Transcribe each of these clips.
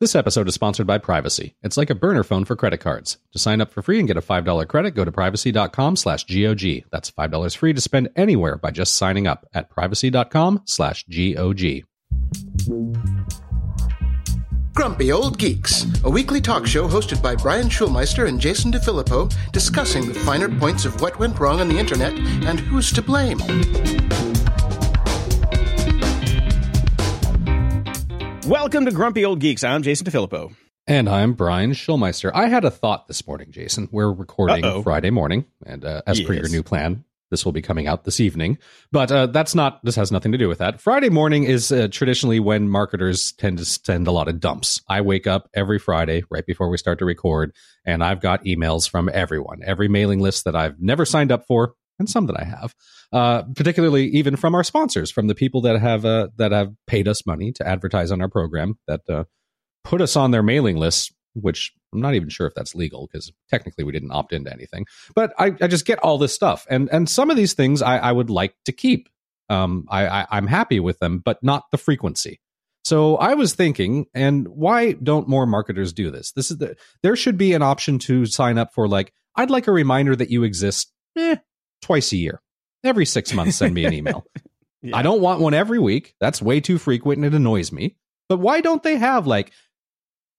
This episode is sponsored by Privacy. It's like a burner phone for credit cards. To sign up for free and get a $5 credit, go to privacy.com slash GOG. That's $5 free to spend anywhere by just signing up at privacy.com slash GOG. Grumpy Old Geeks, a weekly talk show hosted by Brian Schulmeister and Jason DeFilippo, discussing the finer points of what went wrong on the internet and who's to blame. Welcome to Grumpy Old Geeks. I'm Jason DeFilippo. And I'm Brian Schulmeister. I had a thought this morning, Jason. We're recording Uh-oh. Friday morning, and uh, as per your new plan, this will be coming out this evening. But uh, that's not. This has nothing to do with that. Friday morning is uh, traditionally when marketers tend to send a lot of dumps. I wake up every Friday right before we start to record, and I've got emails from everyone, every mailing list that I've never signed up for, and some that I have. Uh, particularly even from our sponsors, from the people that have uh, that have paid us money to advertise on our program, that uh, put us on their mailing lists, which I'm not even sure if that's legal because technically we didn't opt into anything. But I, I just get all this stuff, and and some of these things I, I would like to keep. Um, I, I I'm happy with them, but not the frequency. So I was thinking, and why don't more marketers do this? This is the there should be an option to sign up for like I'd like a reminder that you exist eh, twice a year. Every six months, send me an email. Yeah. I don't want one every week. That's way too frequent and it annoys me. But why don't they have like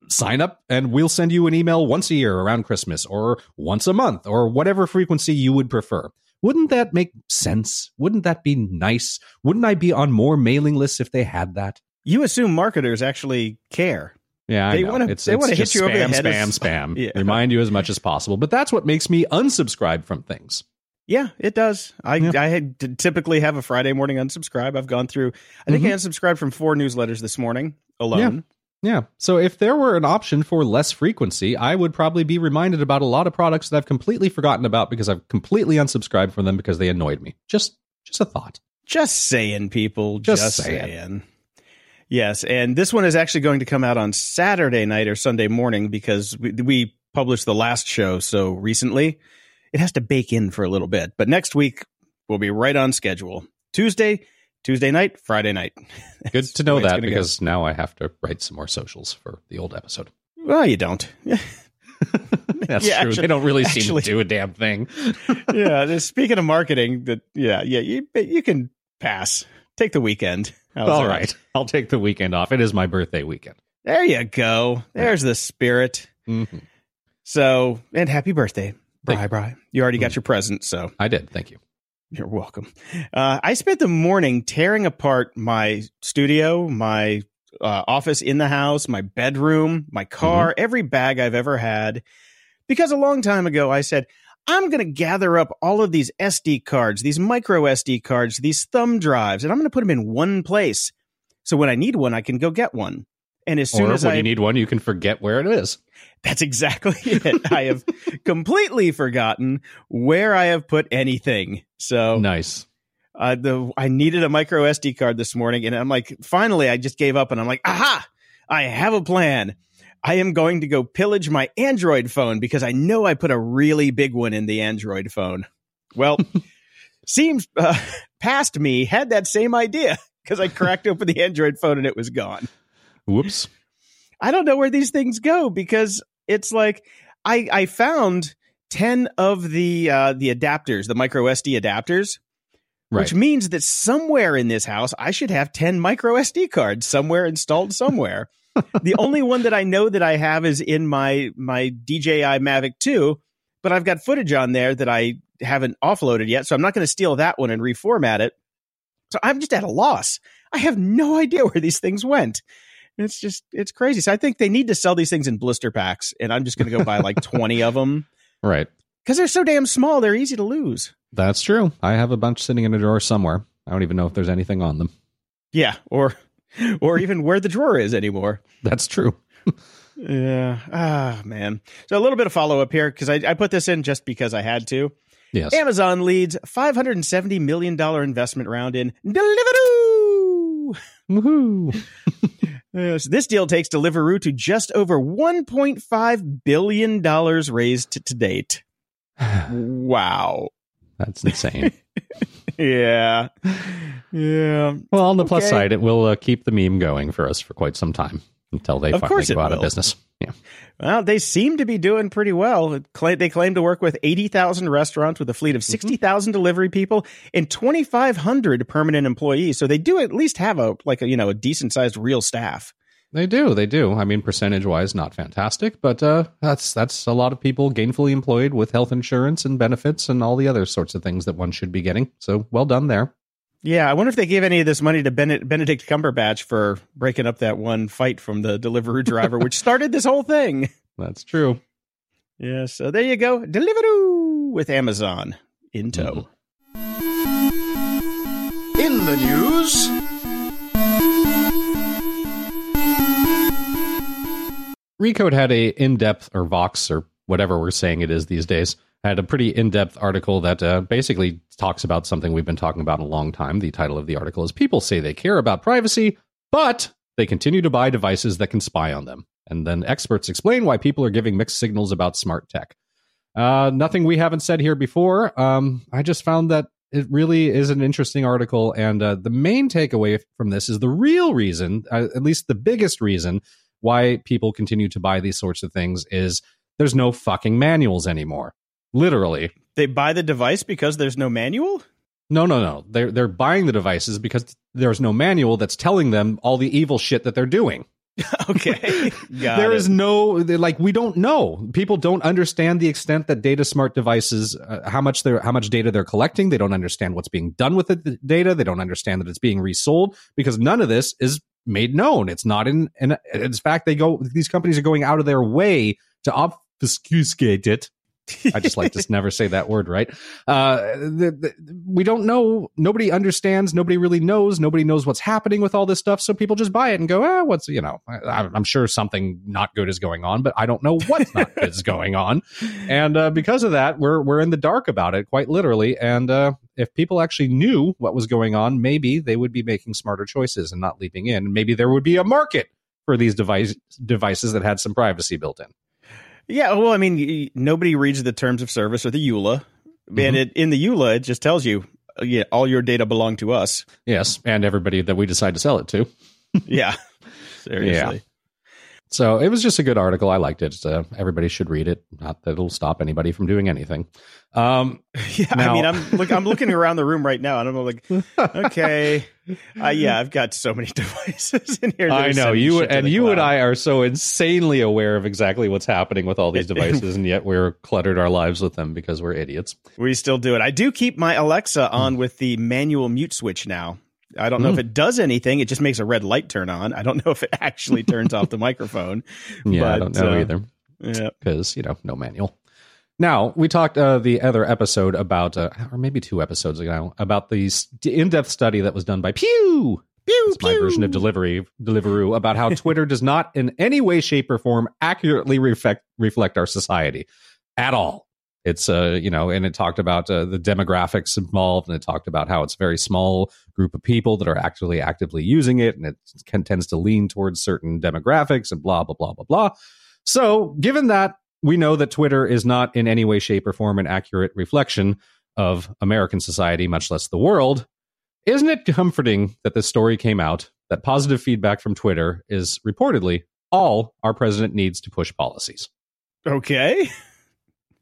sign up and we'll send you an email once a year around Christmas or once a month or whatever frequency you would prefer? Wouldn't that make sense? Wouldn't that be nice? Wouldn't I be on more mailing lists if they had that? You assume marketers actually care. Yeah, I They wanna- they wanna hit just you over the spam, head spam, as- spam. Yeah. Remind you as much as possible. But that's what makes me unsubscribe from things. Yeah, it does. I Yeah. I had typically have a Friday morning unsubscribe. I've gone through. I think I mm-hmm. unsubscribed from four newsletters this morning alone. Yeah. So if there were an option for less frequency, I would probably be reminded about a lot of products that I've completely forgotten about because I've completely unsubscribed from them because they annoyed me. Just just a thought. Just saying, people. Just Just, saying. saying. Yes, and this one is actually going to come out on Saturday night or Sunday morning because we, we published the last show so recently. It has to bake in for a little bit, but next week we'll be right on schedule. Tuesday, Tuesday night, Friday night. Good to know that gonna go. because now I have to write some more socials for the old episode. well, you don't. That's Yeah, true. actually- they don't really seem actually- to do a damn thing. yeah. Speaking of marketing, that yeah, yeah, you you can pass. Take the weekend. How's All that? right. I'll take the weekend off. It is my birthday weekend. there you go. There's the spirit. Mhm. So, and happy birthday, Bri. Bri. You already got Mm. your present, so I did. Thank you. you're welcome. Uh, I spent the morning tearing apart my studio, my uh, office in the house, my bedroom, my car, every bag I've ever had, because a long time ago I said. I'm going to gather up all of these SD cards, these micro SD cards, these thumb drives, and I'm going to put them in one place. So when I need one, I can go get one. And as soon or as when I you need one, you can forget where it is. That's exactly it. I have completely forgotten where I have put anything. So Nice. uh, the I needed a micro SD card this morning, and I'm like, finally, I just gave up, and I'm like, aha, I have a plan. I am going to go pillage my Android phone because I know I put a really big one in the Android phone. Well, seems uh, past me had that same idea because I cracked open the Android phone and it was gone. Whoops. I don't know where these things go because it's like I I found 10 of the uh the adapters, the micro SD adapters, Right. which means that somewhere in this house I should have 10 micro SD cards somewhere installed somewhere. the only one that I know that I have is in my my DJI Mavic 2, but I've got footage on there that I haven't offloaded yet, so I'm not going to steal that one and reformat it. So I'm just at a loss. I have no idea where these things went. It's just it's crazy. So I think they need to sell these things in blister packs, and I'm just going to go buy like 20 of them right. because they're so damn small. They're easy to lose. That's true. I have a bunch sitting in a drawer somewhere. I don't even know if there's anything on them. Yeah, or or even where the drawer is anymore. That's true. Yeah. Ah, man. So a little bit of follow up here because I, I put this in just because I had to. Yes. Amazon leads $570 million investment round in Deliveroo. Woohoo. Yes, this deal takes Deliveroo to just over $1.5 billion raised to, to date. Wow. That's insane. Yeah. Yeah. well, on the plus side, it will uh, keep the meme going for us for quite some time. until they Of finally go out of business. Yeah. Well, they seem to be doing pretty well. They claim to work with 80,000 restaurants with a fleet Mm-hmm. of 60,000 delivery people and 2,500 permanent employees. So they do at least have a like a you know a decent sized real staff. They do, they do. I mean, percentage wise, not fantastic, but uh, that's that's a lot of people gainfully employed with health insurance and benefits and all the other sorts of things that one should be getting. So well done there. Yeah, I wonder if they gave any of this money to Benedict Cumberbatch for breaking up that one fight from the Deliveroo driver, which started this whole thing. That's true. Yeah, so there you go, Deliveroo with Amazon in tow. Mm-hmm. In the news, Recode had a in-depth or Vox or whatever we're saying it is these days had a pretty in-depth article that uh, basically talks about something we've been talking about in a long time. The title of the article is "People say they care about privacy, but they continue to buy devices that can spy on them." And then experts explain why people are giving mixed signals about smart tech. Uh, nothing we haven't said here before. Um, I just found that it really is an interesting article, and uh, the main takeaway from this is the real reason, uh, at least the biggest reason, why people continue to buy these sorts of things is there's no fucking manuals anymore. Literally. They buy the device because there's no manual. No, no, no. They're they're buying the devices because there's no manual that's telling them all the evil shit that they're doing. okay, There it. is no like we don't know. People don't understand the extent that data smart devices uh, how much they're how much data they're collecting. They don't understand what's being done with the data. They don't understand that it's being resold because none of this is made known. It's not in in, in fact they go these companies are going out of their way to obfuscate it I just like to never say that word, right? Uh, the, the, we don't know. Nobody understands. Nobody really knows. Nobody knows what's happening with all this stuff. So people just buy it and go, ah, what's, you know, I, I'm sure something not good is going on, but I don't know good is going on. And uh, because of that, we're, we're in the dark about it, quite literally. And uh, if people actually knew what was going on, maybe they would be making smarter choices and not leaping in. Maybe there would be a market for these device, devices that had some privacy built in. Yeah, well, I mean, nobody reads the terms of service or the EULA, Mm-hmm. and it, in the EULA, it just tells you, uh, yeah, all your data belong to us. Yes. And everybody that we decide to sell it to. yeah, seriously. So it was just a good article. I liked it. Uh, everybody should read it. Not that it'll stop anybody from doing anything. Um, Yeah, I mean, I'm look, I'm looking around the room right now, and I'm like, okay, uh, yeah, I've got so many devices in here. I know you and you and. I are so insanely aware of exactly what's happening with all these devices, and yet we're cluttered our lives with them because we're idiots. We still do it. I do keep my Alexa Hmm. on with the manual mute switch now. I don't know if it does anything. It just makes a red light turn on. I don't know if it actually turns off the microphone. Yeah, I don't know uh, either Yeah. because you know no manual. Now we talked uh, the other episode about, uh, or maybe two episodes ago, about the in-depth study that was done by Pew. Pew, It's my version of delivery Deliveroo about how Twitter does not in any way, shape, or form accurately reflect reflect our society at all. It's uh you know, and it talked about uh, the demographics involved, and it talked about how it's a very small group of people that are actually actively using it, and it can, tends to lean towards certain demographics and blah blah blah blah blah. So, given that we know that Twitter is not in any way, shape, or form an accurate reflection of American society, much less the world, isn't it comforting that this story came out that positive feedback from Twitter is reportedly all our president needs to push policies? Okay.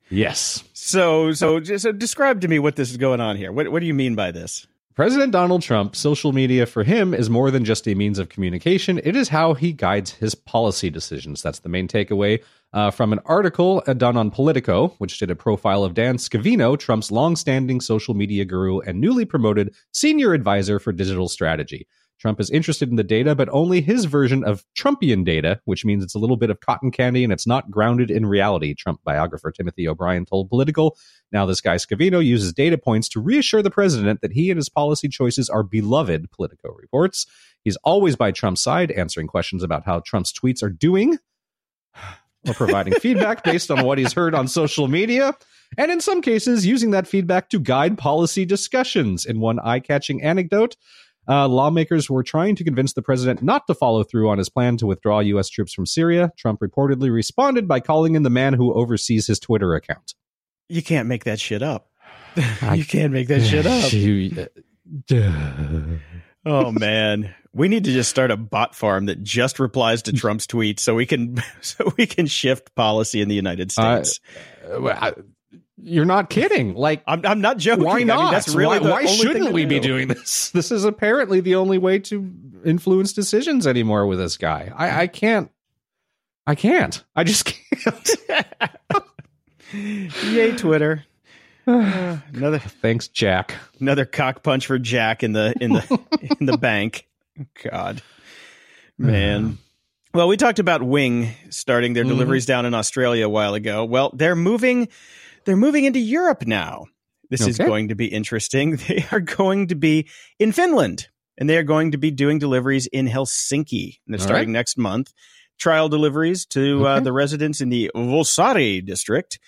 Yes. So, so just so describe to me what this is going on here. What, what do you mean by this? President Donald Trump, social media for him is more than just a means of communication. It is how he guides his policy decisions. That's the main takeaway uh, from an article uh, done on Politico, which did a profile of Dan Scavino, Trump's longstanding social media guru and newly promoted senior advisor for digital strategy. Trump is interested in the data, but only his version of Trumpian data, which means it's a little bit of cotton candy and it's not grounded in reality, Trump biographer Timothy O'Brien told Politico. Now, this guy Scavino uses data points to reassure the president that he and his policy choices are beloved, Politico reports. He's always by Trump's side, answering questions about how Trump's tweets are doing or providing feedback based on what he's heard on social media. And in some cases, using that feedback to guide policy discussions. In one eye catching anecdote, uh, lawmakers were trying to convince the president not to follow through on his plan to withdraw U.S. troops from Syria. Trump reportedly responded by calling in the man who oversees his Twitter account. You can't make that shit up. I- you can't make that shit up. You- oh man, we need to just start a bot farm that just replies to Trump's tweets so we can so we can shift policy in the United Uh, States. I- You're not kidding. Like, I'm I'm not joking. why I mean, not? that's really why why shouldn't we be doing this? This is apparently the only way to influence decisions anymore with this guy. I, I can't. I can't. I just can't. Yay, Twitter! Uh, another Thanks, Jack. another cock punch for Jack in the in the in the bank. God, man. Well, we talked about Wing starting their Mhm. deliveries down in Australia a while ago. Well, they're moving they're moving into Europe now. This is going to be interesting. They are going to be in Finland and they are going to be doing deliveries in Helsinki. And starting next month. Trial deliveries to uh, the residents in the Vuosaari district.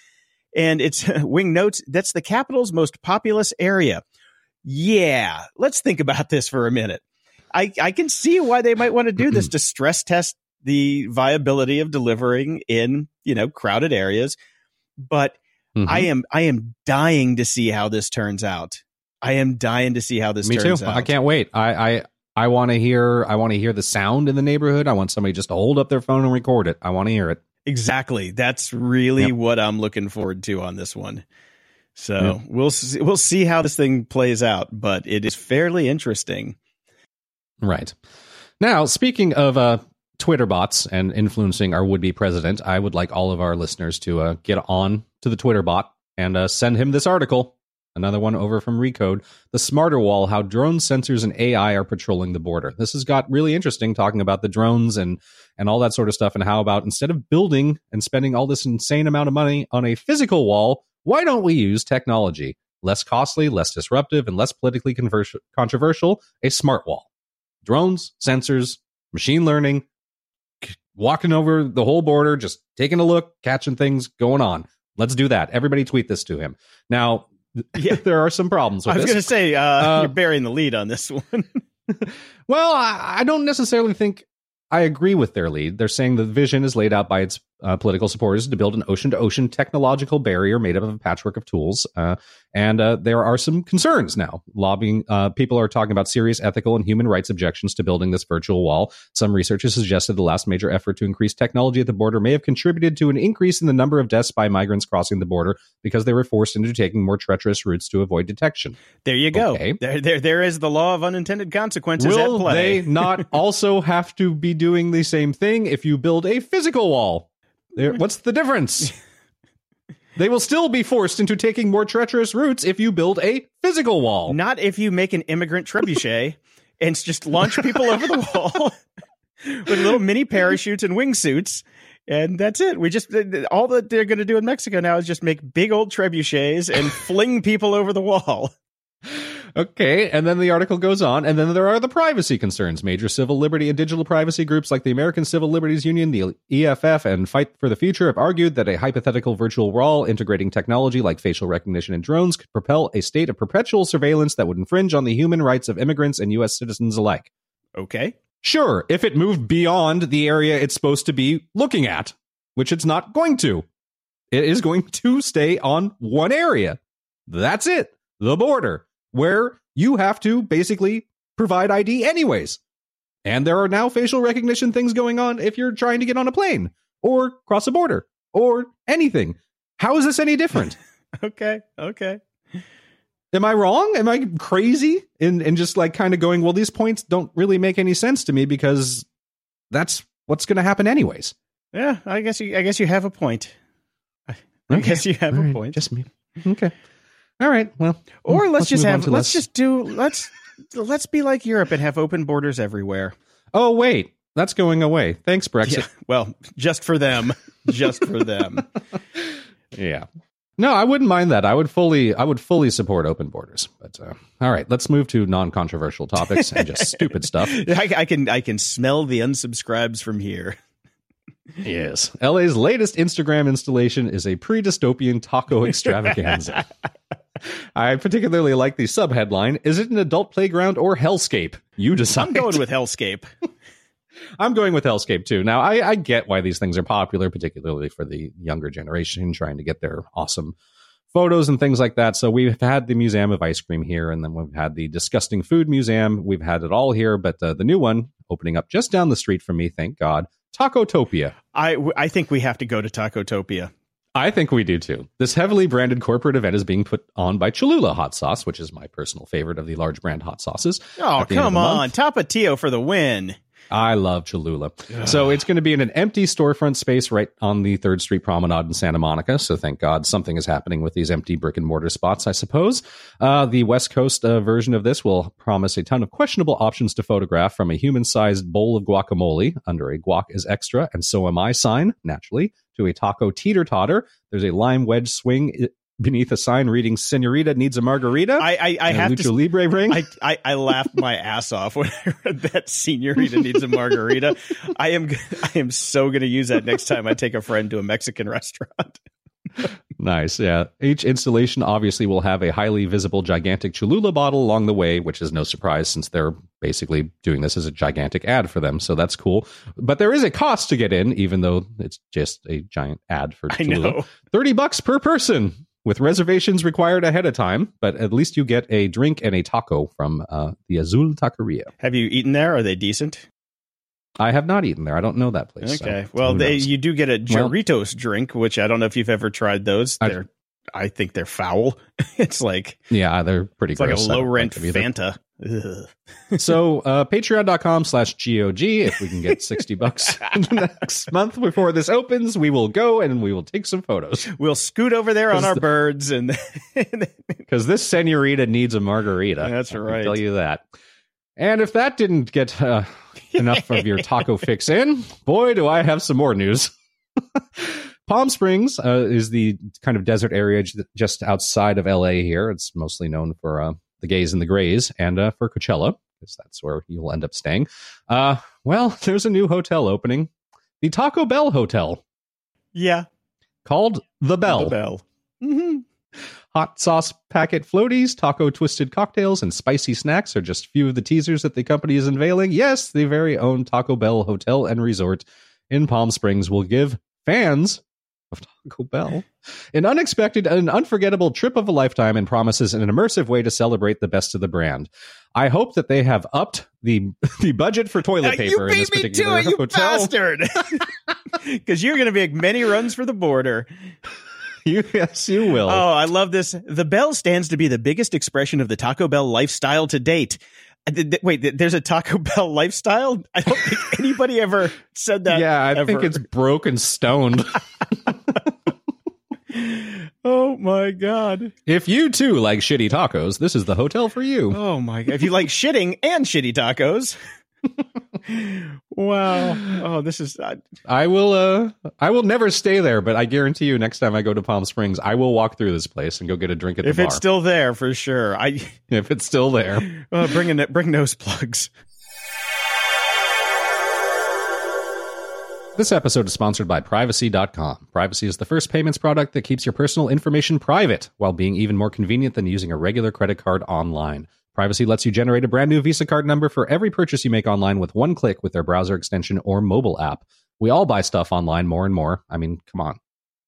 And it's Wing notes that's the capital's most populous area. Yeah, let's think about this for a minute. I, I can see why they might want to do this to stress test the viability of delivering in, you know, crowded areas. But Mhm. I am I am dying to see how this turns out. I am dying to see how this Me too. turns out. I can't wait. I I, I want to hear. I want to hear the sound in the neighborhood. I want somebody just to hold up their phone and record it. I want to hear it. Exactly. That's really Yep. what I'm looking forward to on this one. So Yep. we'll see, we'll see how this thing plays out, but it is fairly interesting. Right. Now, speaking of uh, Twitter bots and influencing our would be president, I would like all of our listeners to uh, get on to the Twitter bot and uh, send him this article. Another one over from Recode The Smarter Wall How Drones, Sensors, and AI Are Patrolling the Border. This has got really interesting talking about the drones and, and all that sort of stuff, and how about instead of building and spending all this insane amount of money on a physical wall, why don't we use technology? Less costly, less disruptive, and less politically convers- controversial, a smart wall drones, sensors, machine learning, walking over the whole border, just taking a look, catching things going on. Let's do that. Everybody tweet this to him. Now, Yeah. there are some problems with I was going to say, uh, Uh, you're burying the lead on this one. Well, I, I don't necessarily think I agree with their lead. They're saying the vision is laid out by its uh, political supporters to build an ocean to ocean technological barrier made up of a patchwork of tools. Uh, and uh, there are some concerns now. Lobbying uh, people are talking about serious ethical and human rights objections to building this virtual wall. Some researchers suggested the last major effort to increase technology at the border may have contributed to an increase in the number of deaths by migrants crossing the border because they were forced into taking more treacherous routes to avoid detection. There you go. Okay. There, there, there is the law of unintended consequences Will at play. they not also have to be doing the same thing if you build a physical wall? There, what's the difference? they will still be forced into taking more treacherous routes if you build a physical wall. Not if you make an immigrant trebuchet and just launch people over the wall with little mini parachutes and wingsuits. And that's it. We just all that they're going to do in Mexico now is just make big old trebuchets and fling people over the wall. Okay, and then the article goes on, and then there are the privacy concerns. Major civil liberty and digital privacy groups like the American Civil Liberties Union, the EFF, and Fight for the Future have argued that a hypothetical virtual wall integrating technology like facial recognition and drones could propel a state of perpetual surveillance that would infringe on the human rights of immigrants and U.S. citizens alike. Okay. Sure, if it moved beyond the area it's supposed to be looking at, which it's not going to. It is going to stay on one area. That's it. The border, where you have to basically provide ID anyways. And there are now facial recognition things going on if you're trying to get on a plane or cross a border or anything. How is this any different? Okay. Okay. Am I wrong? Am I crazy in in just like kind of going, well, these points don't really make any sense to me because that's what's going to happen anyways. Yeah, I guess you I guess you have a point. I I guess you have All a right, point. Just me. Okay. All right. Well, or let's, just move on have let's less- just do let's let's be like Europe and have open borders everywhere. Oh wait, that's going away. Thanks, Yeah, Brexit. well, just for them, just for them. Yeah. No, I wouldn't mind that. I would fully, I would fully support open borders. But uh, all right, let's move to non-controversial topics and just stupid stuff. I, I can I can smell the unsubscribes from here. Yes. LA's latest Instagram installation is a pre dystopian taco extravaganza. I particularly like the sub headline Is it an adult playground or hellscape? You decide. I'm going with Hellscape. I'm going with Hellscape too. Now, I, I get why these things are popular, particularly for the younger generation trying to get their awesome photos and things like that. So we've had the Museum of Ice Cream here, and then we've had the Disgusting Food Museum. We've had it all here, but uh, the new one opening up just down the street from me, thank God, Tacotopia. I I think we have to go to Tacotopia. I think we do too. This heavily branded corporate event is being put on by Cholula hot sauce, which is my personal favorite of the large brand hot sauces. Oh, At the end of come on. month. Tapatio for the win. I love Cholula. So it's going to be in an empty storefront space right on the Third Street Promenade in Santa Monica. So thank God something is happening with these empty brick and mortar spots, I suppose. Uh, the West Coast uh, version of this will promise a ton of questionable options to photograph from a human sized bowl of guacamole under a guac is extra and so am I sign, naturally, to a taco teeter totter. There's a lime wedge swing eh, beneath a sign reading Senorita needs a margarita. I I, I have Lucha to. Libre ring. I, I, I laughed my ass off when I read that senorita needs a margarita. I am I am so going to use that next time I take a friend to a Mexican restaurant. Nice. Yeah. Each installation obviously will have a highly visible gigantic Cholula bottle along the way, which is no surprise since they're basically doing this as a gigantic ad for them. So that's cool. But there is a cost to get in, even though it's just a giant ad for I Cholula. know. 30 bucks per person with reservations required ahead of time. But at least you get a drink and a taco from uh, the Azul Taqueria. Have you eaten there? Are they decent? I have not eaten there. I don't know that place. so Okay. well, they you do get a Well- drink, which I don't know if you've ever tried those. I- They're I think they're foul. it's like yeah, they're pretty it's like a low rent like. Fanta. So uh patreon.com slash gog if we can get 60 bucks next month before this opens we will go and we will take some photos We'll scoot over there on our the- birds and because this senorita needs a margarita That's right I tell you that and if that didn't get uh, enough of your taco fix in boy do i have some more news Palm Springs uh, is the kind of desert area j- just outside of LA here. It's mostly known for uh, the gays and the grays and uh, for Coachella, because that's where you'll end up staying. Uh, well, there's a new hotel opening, the Taco Bell Hotel, yeah, called The Bell. the bell. hmm Hot sauce packet floaties, taco twisted cocktails, and spicy snacks are just a few of the teasers that the company is unveiling. Yes, the very own Taco Bell Hotel and Resort in Palm Springs will give fans of Taco Bell an unexpected and unforgettable trip of a lifetime and promises an immersive way to celebrate the best of the brand. I hope that they have upped the the budget for toilet Uh, paper in this beat me to particular it, you hotel. Because you're going to make many runs for the border. You- yes, you will. Oh, I love this. The bell stands to be the biggest expression of the Taco Bell lifestyle to date. Uh, Wait, there's a Taco Bell lifestyle? I don't think anybody ever said that. yeah, I ever. think it's broken stoned. Oh my god. If you too like shitty tacos, this is the hotel for you. Oh my god. If you like shitting and shitty tacos. Wow. Oh, this is uh, I will uh I will never stay there, but I guarantee you next time I go to Palm Springs, I will walk through this place and go get a drink at if the bar. If it's still there for sure. I if it's still there. uh, bring in bring nose plugs. This episode is sponsored by privacy.com. Privacy is the first payments product that keeps your personal information private while being even more convenient than using a regular credit card online. Privacy lets you generate a brand new Visa card number for every purchase you make online with one click with their browser extension or mobile app. We all buy stuff online more and more. I mean, come on.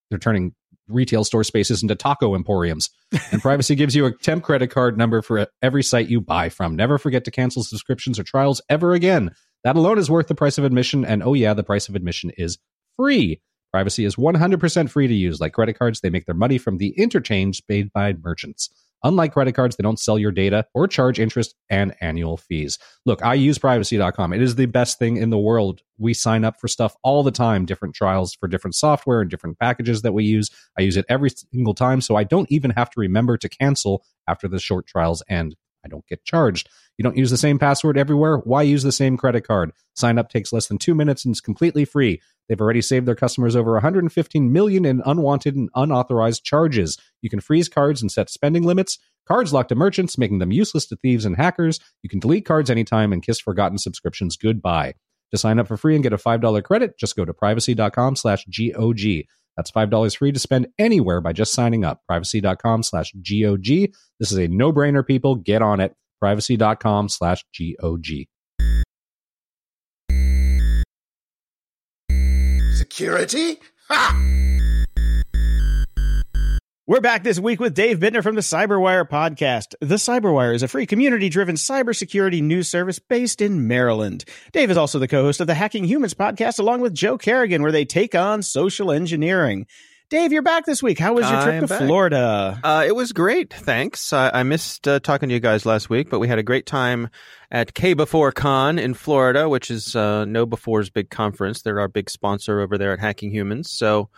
They're turning retail store spaces into taco emporiums. And Privacy gives you a temp credit card number for every site you buy from. Never forget to cancel subscriptions or trials ever again. That alone is worth the price of admission. And oh, yeah, the price of admission is free. Privacy is 100% free to use. Like credit cards, they make their money from the interchange paid by merchants. Unlike credit cards, they don't sell your data or charge interest and annual fees. Look, I use privacy.com. It is the best thing in the world. We sign up for stuff all the time, different trials for different software and different packages that we use. I use it every single time, so I don't even have to remember to cancel after the short trials end. I don't get charged. You don't use the same password everywhere. Why use the same credit card? Sign up takes less than two minutes and is completely free. They've already saved their customers over 115 million in unwanted and unauthorized charges. You can freeze cards and set spending limits. Cards locked to merchants, making them useless to thieves and hackers. You can delete cards anytime and kiss forgotten subscriptions goodbye. To sign up for free and get a $5 credit, just go to privacy.com slash GOG. That's $5 free to spend anywhere by just signing up. Privacy.com slash GOG. This is a no-brainer, people. Get on it. Privacy.com slash GOG. Security? Ha! We're back this week with Dave Bittner from the Cyberwire podcast. The Cyberwire is a free community driven cybersecurity news service based in Maryland. Dave is also the co host of the Hacking Humans podcast, along with Joe Carrigan, where they take on social engineering. Dave, you're back this week. How was your trip to back. Florida? Uh, it was great, thanks. I, I missed uh, talking to you guys last week, but we had a great time at KB4-CON in Florida, which is uh, KnowBe4's big conference. They're our big sponsor over there at Hacking Humans. So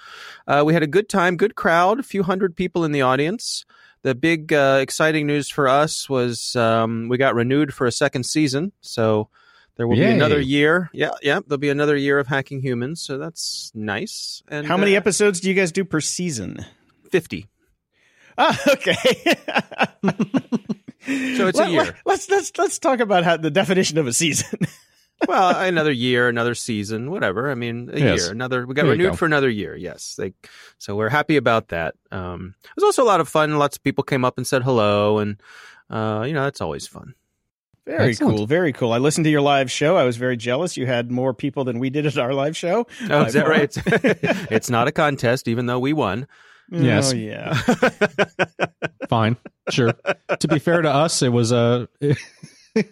uh, we had a good time, good crowd, a few hundred people in the audience. The big uh, exciting news for us was um, we got renewed for a second season. So there will Yay. be another year. Yeah, yeah. There'll be another year of Hacking Humans. So that's nice. And How many uh, episodes do you guys do per season? 50. Ah, okay. So it's a year. Let, us let's let's talk about how the definition of a season. well, another year, another season, whatever. I mean, a Yes. year, another. We got There renewed go. for another year. Yes, they, so we're happy about that. Um, it was also a lot of fun. Lots of people came up and said hello, and uh, you know, that's always fun. Very Excellent. cool, very cool. I listened to your live show. I was very jealous. You had more people than we did at our live show. Oh, is that right? It's, it's not a contest, even though we won. Yes. Oh, yeah. Fine, sure. to be fair to us, it was a. they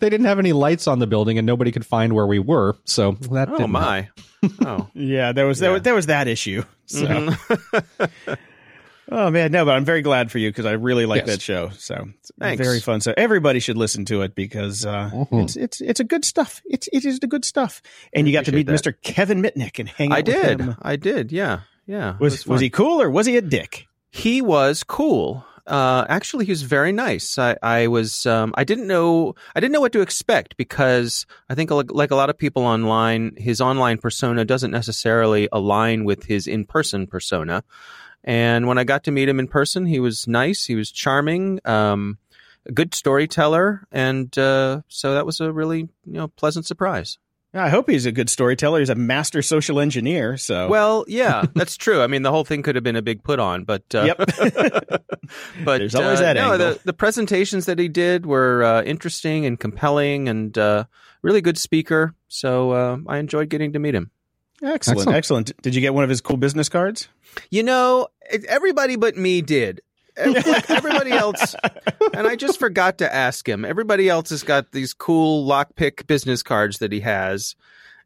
didn't have any lights on the building, and nobody could find where we were. So that. oh didn't help. my! Oh, Yeah, there was there, Yeah. was there was that issue. So, Mhm. Oh man, no, but I'm very glad for you because I really like Yes. that show. So it's Thanks. very fun. So everybody should listen to it because uh, Mhm. it's it's it's a good stuff. It's it is the good stuff. And you got to meet Appreciate Mr. Kevin Mitnick and hang out. I with did. him. I did. Yeah, yeah. it Was was he cool or was he a dick? he was cool. Uh, actually, he was very nice. I, I was, um, I didn't know, I didn't know what to expect because I think like, like a lot of people online, his online persona doesn't necessarily align with his in-person persona. And when I got to meet him in person, he was nice. He was charming, um, a good storyteller. And, uh, so that was a really, you know, pleasant surprise. Yeah, I hope he's a good storyteller. He's a master social engineer. So Well, yeah, that's true. I mean, the whole thing could have been a big put on, but uh, Yep. but There's always uh, that no, angle. the the presentations that he did were uh, interesting and compelling, and uh, really good speaker. So uh, I enjoyed getting to meet him. Excellent, Excellent. excellent. Did you get one of his cool business cards? You know, everybody but me did. Everybody else, and I just forgot to ask him. Everybody else has got these cool lockpick business cards that he has,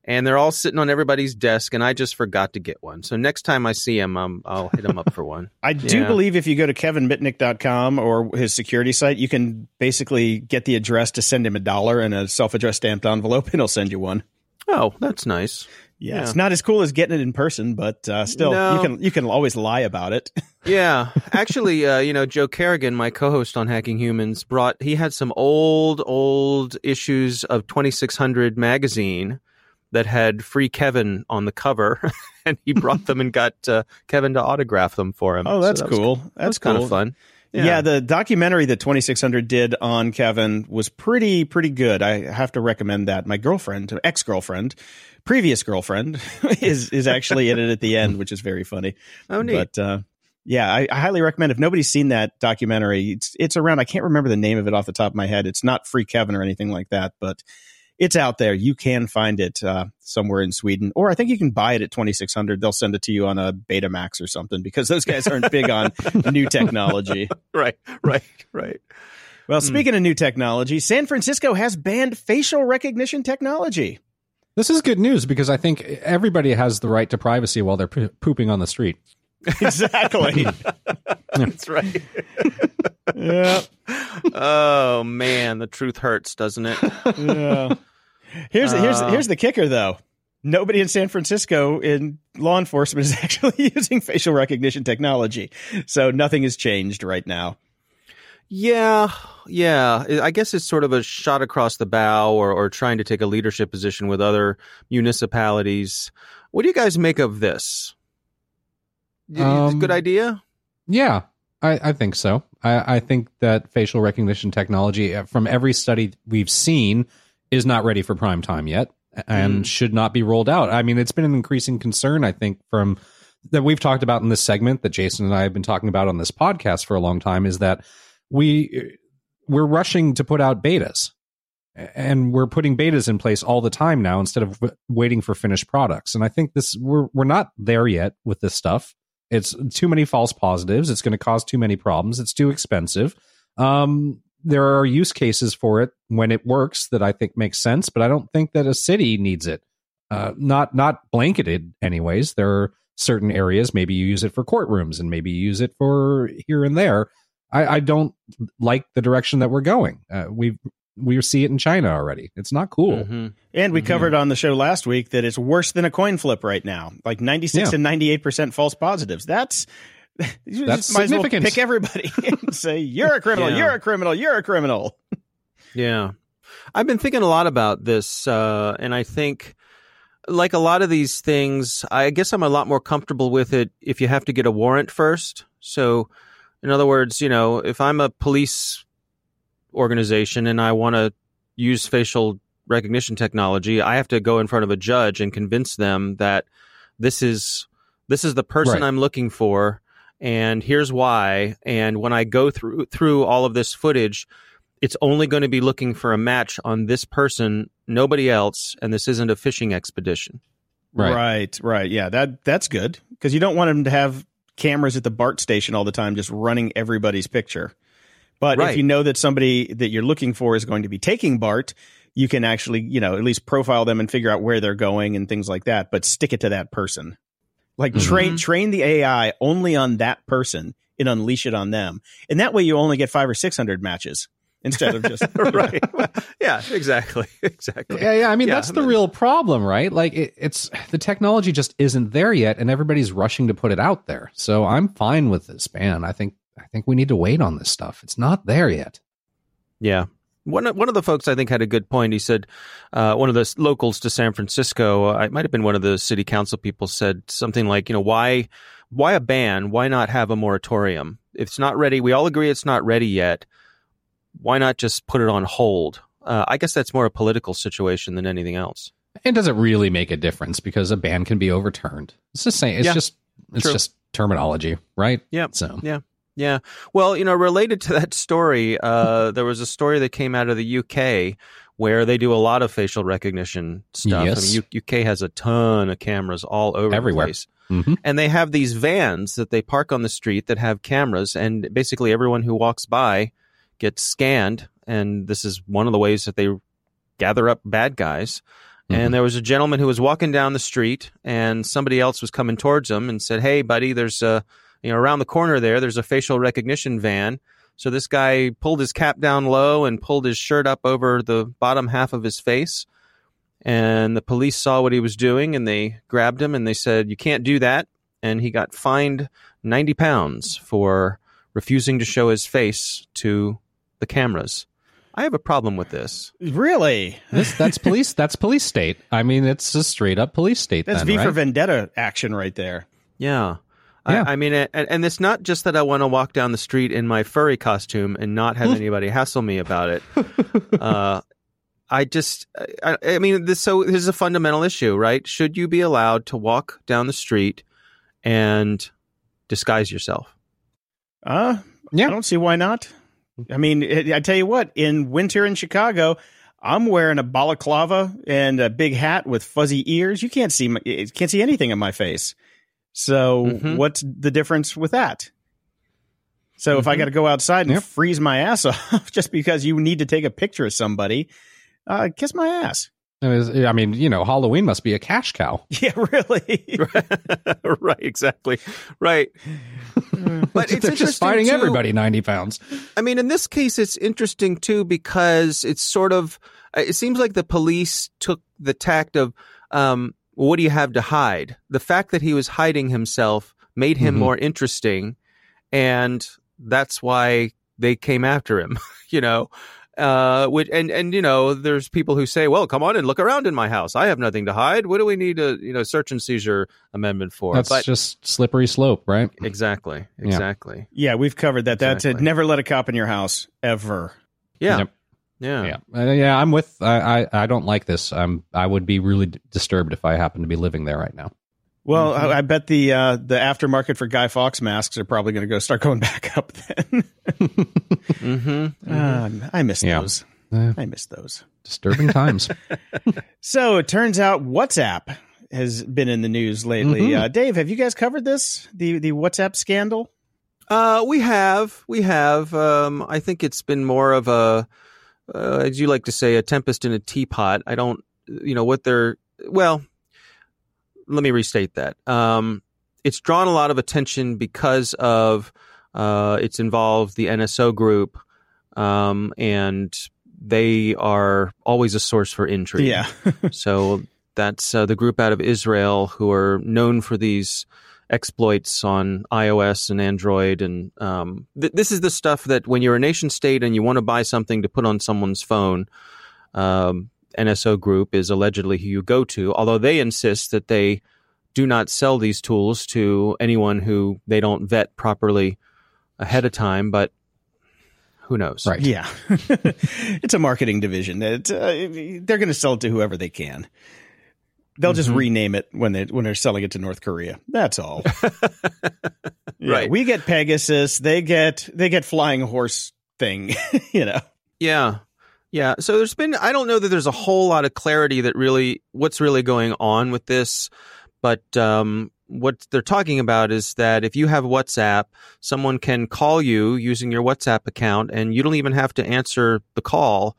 and they're all sitting on everybody's desk, and I just forgot to get one. So next time I see him, um, I'll hit him up for one. I do believe if you go to kevinmitnick.com or his security site, you can basically get the address to send him a dollar in a self-addressed stamped envelope, and he'll send you one. Oh, that's nice. Yeah, Yeah. it's not as cool as getting it in person, but uh, still, No. you can you can always lie about it. Yeah, actually, uh, you know, Joe Carrigan, my co-host on Hacking Humans, brought. He had some old, old issues of 2600 magazine that had "Free Kevin" on the cover, and he brought them and got uh, Kevin to autograph them for him. Oh, So that's that was- cool. that That's kind of fun. Yeah. the documentary that 2600 did on Kevin was pretty pretty good. I have to recommend that. My girlfriend, ex-girlfriend, previous girlfriend is is actually in it at the end, which is very funny. Oh, neat. But uh, yeah, I, I highly recommend. If nobody's seen that documentary, it's it's around. I can't remember the name of it off the top of my head. It's not Free Kevin or anything like that, but it's out there. You can find it uh, somewhere in Sweden, or I think you can buy it at twenty six hundred. They'll send it to you on a Betamax or something because those guys aren't big on new technology. right, right, right. Well, speaking of new technology, San Francisco has banned facial recognition technology. This is good news because I think everybody has the right to privacy while they're po- pooping on the street. Exactly. That's right. yeah. oh man, the truth hurts, doesn't it? yeah. Here's here's Uh. here's the kicker though. Nobody in San Francisco in law enforcement is actually using facial recognition technology. So nothing has changed right now. Yeah, yeah. I guess it's sort of a shot across the bow or, or trying to take a leadership position with other municipalities. What do you guys make of this? Um, Good idea? Yeah, I, I think so. I, I think that facial recognition technology, uh, from every study we've seen, is not ready for prime time yet and Mm. should not be rolled out. I mean, it's been an increasing concern, I think, from that we've talked about in this segment that Jason and I have been talking about on this podcast for a long time is that we we're rushing to put out betas and we're putting betas in place all the time now instead of w- waiting for finished products and i think this we're we're not there yet with this stuff It's too many false positives. It's going to cause too many problems. It's too expensive. Um, there are use cases for it when it works that I think makes sense, but I don't think that a city needs it. Uh, not not blanketed, anyways. There are certain areas. Maybe you use it for courtrooms, and maybe you use it for here and there. I, I don't like the direction that we're going. Uh, we we see it in China already. It's not cool. Mm-hmm. And we Mhm. covered on the show last week that it's worse than a coin flip right now. Like 96 Yeah. and 98% false positives. That's you That's just might as well significant. pick everybody and say you're a criminal, Yeah. you're a criminal, you're a criminal. Yeah. I've been thinking a lot about this, uh, and I think, like a lot of these things, I guess I'm a lot more comfortable with it if you have to get a warrant first. So, in other words, you know, if I'm a police organization and I want to use facial recognition technology, I have to go in front of a judge and convince them that this is this is the person Right. I'm looking for and here's why and when I go through through all of this footage it's only going to be looking for a match on this person, nobody else, and this isn't a fishing expedition. Right. right, right. Yeah, that that's good because you don't want them to have cameras at the BART station all the time just running everybody's picture. But if you know that somebody that you're looking for is going to be taking BART, you can actually, you know, at least profile them and figure out where they're going and things like that, but stick it to that person. Like Mhm. train train the AI only on that person and unleash it on them. And that way you only get 5 or 600 matches instead of just right. yeah, exactly. Exactly. Yeah, yeah. I mean, Yeah, that's the real problem, right? Like, it, it's the technology just isn't there yet, and everybody's rushing to put it out there. So I'm fine with this ban. I think I think we need to wait on this stuff. It's not there yet. Yeah. One of, one of the folks I think had a good point. He said, uh, one of the locals to San Francisco, uh, it might have been one of the city council people, said something like, you know, why, why a ban? Why not have a moratorium? If it's not ready, we all agree it's not ready yet. Why not just put it on hold? Uh, I guess that's more a political situation than anything else. It doesn't really make a difference because a ban can be overturned. It's the same. It's Yeah, just it's true. just terminology, right? Yep. So Yeah. Yeah. Well, you know, related to that story, uh, there was a story that came out of the UK where they do a lot of facial recognition stuff. Yes. I mean, U- UK has a ton of cameras all over Everywhere. the place. mhm. And they have these vans that they park on the street that have cameras, and basically everyone who walks by gets scanned. And this is one of the ways that they gather up bad guys. Mhm. And there was a gentleman who was walking down the street, and somebody else was coming towards him and said, "Hey, buddy, there's a you know around the corner there. There's a facial recognition van." So this guy pulled his cap down low and pulled his shirt up over the bottom half of his face. And the police saw what he was doing, and they grabbed him and they said, "You can't do that." And he got fined ninety pounds for refusing to show his face to the cameras. I have a problem with this. Really? this that's police. That's police state. I mean, it's a straight up police state. That's then, V for right? Vendetta action right there. Yeah. Yeah. I, I mean, and, and it's not just that I want to walk down the street in my furry costume and not have anybody hassle me about it. Uh, I just, I, I mean, this, so this is a fundamental issue, right? Should you be allowed to walk down the street and disguise yourself? Uh, Yeah. I don't see why not. I mean, I I tell you what, in winter in Chicago, I'm wearing a balaclava and a big hat with fuzzy ears. You can't see my, you can't see anything in my face. So Mhm. what's the difference with that? So if I Mhm. got to go outside and Yep. freeze my ass off just because you need to take a picture of somebody, uh, kiss my ass. It was- I mean, you know, Halloween must be a cash cow. Yeah, really. right, exactly. Right. But it's They're just interesting, fining too. everybody ninety pounds. I mean, in this case, it's interesting too because it's sort of. uh, It seems like the police took the tact of, um, well, "What do you have to hide?" The fact that he was hiding himself made him Mhm. more interesting, and that's why they came after him. you know, uh, which and and you know, there's people who say, "Well, come on and look around in my house. I have nothing to hide. What do we need a you know search and seizure amendment for?" That's but just slippery slope, right? exactly, exactly, yeah, we've covered that. That's it. Never let a cop in your house ever. yeah, Yep. Yeah. Yeah, uh, yeah. I'm with. I, I I don't like this. Um, I would be really d- disturbed if I happened to be living there right now. Well, Mhm. I, I bet the uh, the aftermarket for Guy Fawkes masks are probably going to go start going back up. Then Mm-hmm. Um, I miss Yeah. those. Eh, I miss those. disturbing times. So it turns out WhatsApp has been in the news lately. Mhm. Uh, Dave, have you guys covered this? The the WhatsApp scandal? Uh, we have, we have. Um, I think it's been more of a, uh, as you like to say, a tempest in a teapot. I don't, you know, what they're. Well, let me restate that. Um, it's drawn a lot of attention because of uh, it's involved the NSO group, um, and they are always a source for intrigue. Yeah. So that's uh, the group out of Israel who are known for these exploits on iOS and Android. And um, th- this is the stuff that when you're a nation state and you want to buy something to put on someone's phone, um, NSO Group is allegedly who you go to, although they insist that they do not sell these tools to anyone who they don't vet properly ahead of time. But who knows? Right. Yeah. it's a marketing division. It, uh, they're going to sell it to whoever they can. They'll just Mhm. rename it when they when they're selling it to North Korea. That's all. Yeah, Right. We get Pegasus. They get they get flying horse thing. you know. Yeah. Yeah. So there's been, I don't know that there's a whole lot of clarity that really, what's really going on with this. But um, what they're talking about is that if you have WhatsApp, someone can call you using your WhatsApp account and you don't even have to answer the call.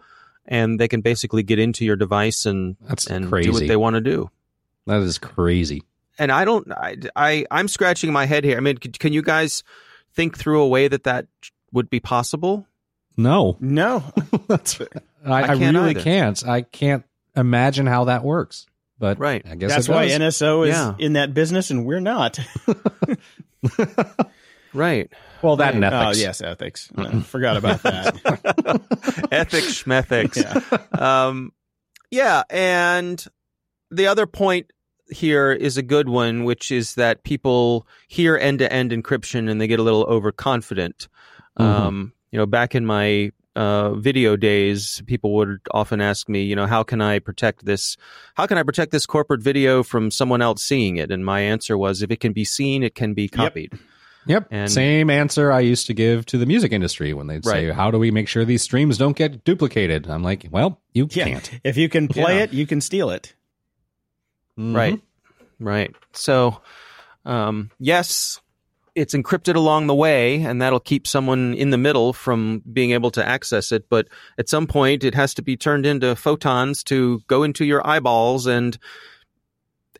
And they can basically get into your device and, That's and crazy. do what they want to do. that is crazy. And I don't, I, I, I'm scratching my head here. I mean, c- can you guys think through a way that that would be possible? No, No. that's I, I, can't really either. can't. I can't imagine how that works. But Right. I guess That's it why does. NSO is Yeah. in that business and we're not. Right. well, that and Oh ethics. yes, ethics. Uh, forgot about that. Ethics, schmethics. yeah. um, yeah, and the other point here is a good one, which is that people hear end-to-end encryption and they get a little overconfident. Mhm. Um, you know, back in my uh, video days, people would often ask me, you know, how can I protect this? How can I protect this corporate video from someone else seeing it? And my answer was, if it can be seen, it can be copied. Yep. And- Same answer I used to give to the music industry when they'd say, Right. How do we make sure these streams don't get duplicated? I'm like, Well, you Yeah. can't. If you can play Yeah. it, you can steal it. Mhm. Right. Right. So, um, yes, it's encrypted along the way, and that'll keep someone in the middle from being able to access it. But at some point, it has to be turned into photons to go into your eyeballs, and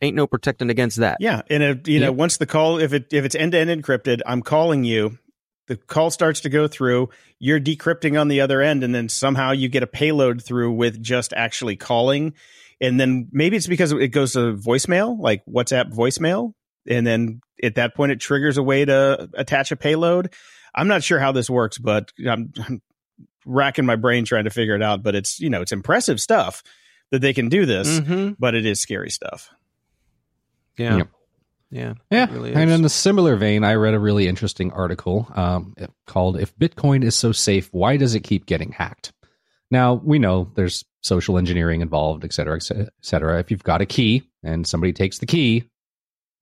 ain't no protecting against that. Yeah, and if, you know, Yep. once the call, if it if it's end to end encrypted, I'm calling you. The call starts to go through. You're decrypting on the other end, and then somehow you get a payload through with just actually calling. And then maybe it's because it goes to voicemail, like WhatsApp voicemail, and then at that point it triggers a way to attach a payload. I'm not sure how this works, but I'm, I'm racking my brain trying to figure it out. But it's you know it's impressive stuff that they can do this, hmm but it is scary stuff. Yeah. Yep. Yeah. Yeah. Really and in a similar vein, I read a really interesting article um, called If Bitcoin is so safe, why does it keep getting hacked? Now, we know there's social engineering involved, et cetera, et cetera. If you've got a key and somebody takes the key,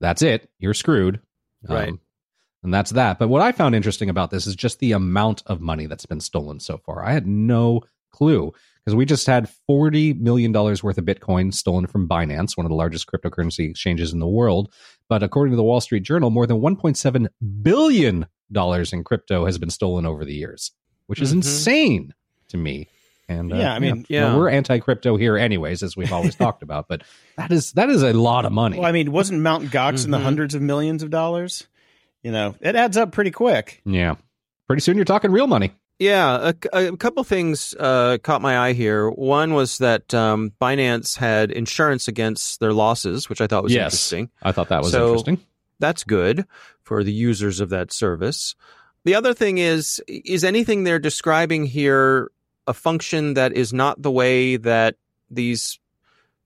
that's it. You're screwed. Um, Right. and that's that. But what I found interesting about this is just the amount of money that's been stolen so far. I had no clue because we just had $40 million worth of Bitcoin stolen from Binance, one of the largest cryptocurrency exchanges in the world. But according to the Wall Street Journal, more than $1.7 billion in crypto has been stolen over the years, which is Mhm. insane to me. And uh, Yeah, I mean, yeah. well, we're anti-crypto here, anyways, as we've always talked about. But that is that is a lot of money. Well, I mean, wasn't Mount Gox in the Mhm. hundreds of millions of dollars? You know, it adds up pretty quick. yeah, pretty soon you're talking real money. Yeah, a, a couple things uh, caught my eye here. One was that um, Binance had insurance against their losses, which I thought was Yes. interesting. I thought that was So- interesting. That's good for the users of that service. The other thing is, is anything they're describing here a function that is not the way that these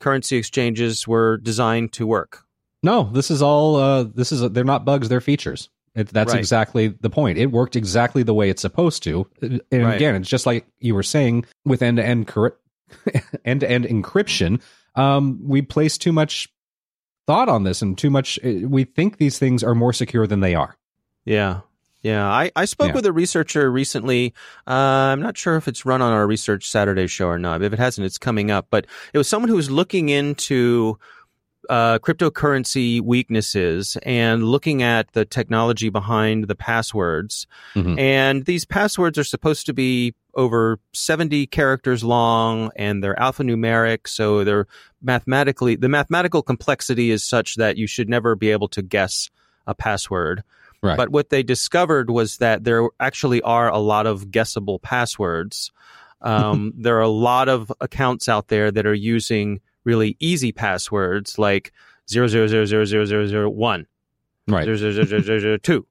currency exchanges were designed to work? No, this is all. Uh, this is they're not bugs; they're features. It, that's Right. exactly the point. It worked exactly the way it's supposed to. And Right. again, it's just like you were saying with end to end end to end encryption. Um, we place too much thought on this, and too much. uh, We think these things are more secure than they are. Yeah. Yeah. I, I spoke Yeah. with a researcher recently. Uh, I'm not sure if it's run on our Research Saturday show or not. If it hasn't, it's coming up. But it was someone who was looking into uh, cryptocurrency weaknesses and looking at the technology behind the passwords. Mhm. And these passwords are supposed to be over 70 characters long and they're alphanumeric. So they're mathematically, the mathematical complexity is such that you should never be able to guess a password. Right. But what they discovered was that there actually are a lot of guessable passwords. Um, there are a lot of accounts out there that are using really easy passwords like zero zero zero zero zero zero zero one right. zero zero zero zero zero zero two.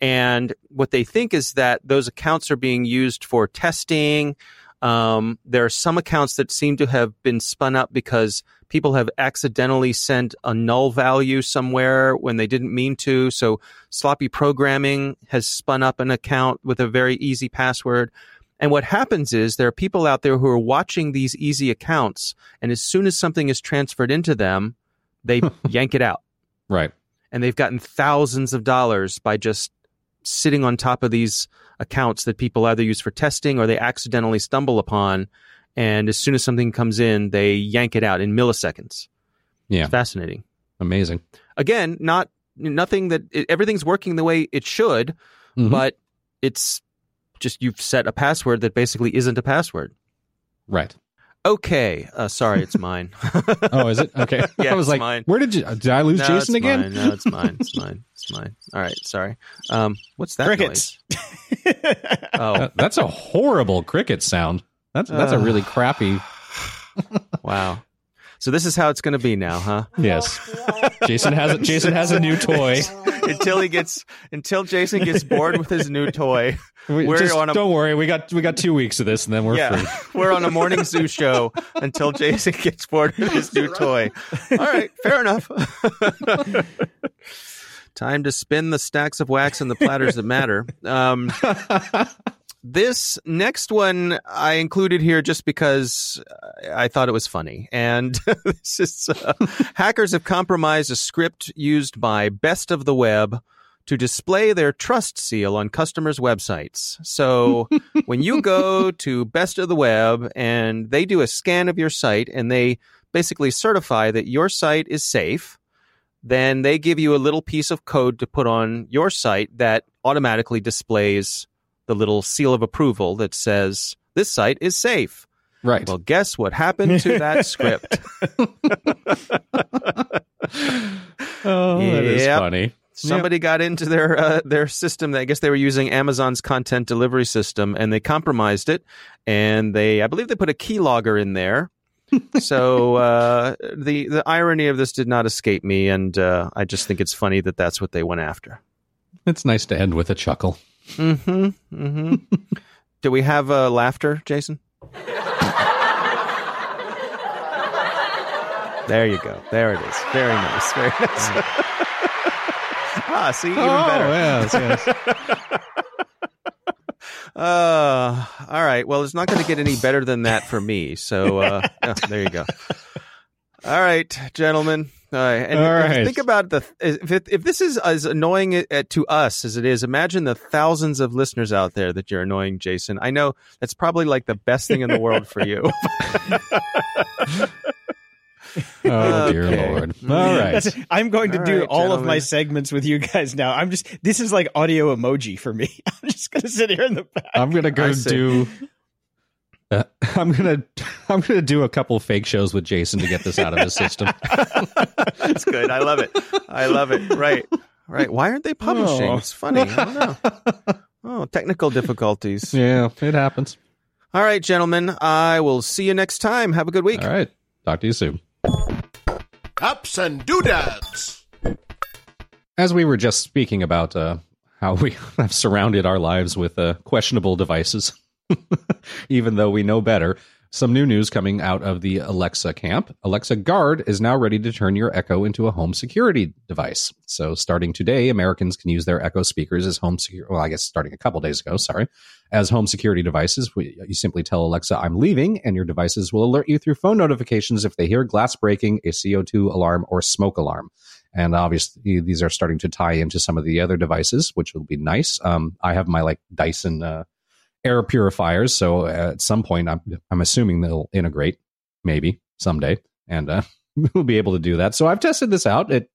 And what they think is that those accounts are being used for testing. Um, there are some accounts that seem to have been spun up because people have accidentally sent a null value somewhere when they didn't mean to. So sloppy programming has spun up an account with a very easy password. And what happens is there are people out there who are watching these easy accounts, and as soon as something is transferred into them, they yank it out Right. and they've gotten thousands of dollars by just sitting on top of these accounts that people either use for testing or they accidentally stumble upon and as soon as something comes in they yank it out in milliseconds Yeah. it's fascinating Amazing. again not nothing that it, everything's working the way it should Mhm. but it's just you've set a password that basically isn't a password Right. okay uh, sorry it's mine Oh, is it? Okay. Yeah, I was it's like, mine. where did you? Did I lose No, Jason again? mine. No, it's mine. It's mine. It's mine. All right, sorry. Um, what's that? Crickets. noise? Oh, Uh, that's a horrible cricket sound. That's that's a Uh. really crappy. wow. So this is how it's going to be now, huh? Yes. Jason has a, Jason has a new toy. until he gets, until Jason gets bored with his new toy. We- We're just on a- don't worry. We got we got two weeks of this, and then we're yeah, free. we're on a morning zoo show until Jason gets bored with his new toy. All right, fair enough. Time to spin the stacks of wax and the platters that matter. Um, this next one I included here just because I thought it was funny. And this is uh, hackers have compromised a script used by Best of the Web to display their trust seal on customers' websites. So when you go to Best of the Web and they do a scan of your site and they basically certify that your site is safe, then they give you a little piece of code to put on your site that automatically displays the little seal of approval that says this site is safe. Right. Well, guess what happened to that script? oh, that is Yep. funny. Somebody got into their uh, their system. I guess they were using Amazon's content delivery system, and they compromised it. And they, I believe, they put a keylogger in there. so uh, the the irony of this did not escape me, and uh, I just think it's funny that that's what they went after. It's nice to end with a chuckle. Mm-hmm. Mm-hmm. Do we have uh, laughter, Jason? There you go. There it is. Very nice. Very nice. ah, see, even better. Oh, yes, yes. Uh, all right. Well, it's not going to get any better than that for me. So uh, oh, there you go. All right, gentlemen. All right. And All if- right. think about the if it, if this is as annoying to us as it is, imagine the thousands of listeners out there that you're annoying, Jason. I know that's probably like the best thing in the world for you. Oh dear Okay. lord. All right. That's- I'm going to All do right, all of my segments with you guys now. I'm just this is like audio emoji for me. I'm just gonna sit here in the back. I'm gonna go I do. Uh, I'm gonna I'm gonna do a couple fake shows with Jason to get this out of his system. That's good. I love it. I love it. Right. Right. Why aren't they publishing? Oh. It's funny. I don't know. Oh, technical difficulties. yeah, it happens. All right, gentlemen. I will see you next time. Have a good week. All right. Talk to you soon. Ups and doodads. As we were just speaking about uh, how we have surrounded our lives with uh, questionable devices, even though we know better, some new news coming out of the Alexa camp. Alexa Guard is now ready to turn your Echo into a home security device. So, starting today, Americans can use their Echo speakers as home security. Well, I guess starting a couple days ago, sorry, as home security devices. We, you simply tell Alexa, "I'm leaving," and your devices will alert you through phone notifications if they hear glass breaking, a CO2 alarm, or smoke alarm. And obviously, these are starting to tie into some of the other devices, which will be nice. Um, I have my like Dyson uh, air purifiers, so at some point, I'm I'm assuming they'll integrate, maybe someday. And uh, will be able to do that. So I've tested this out. It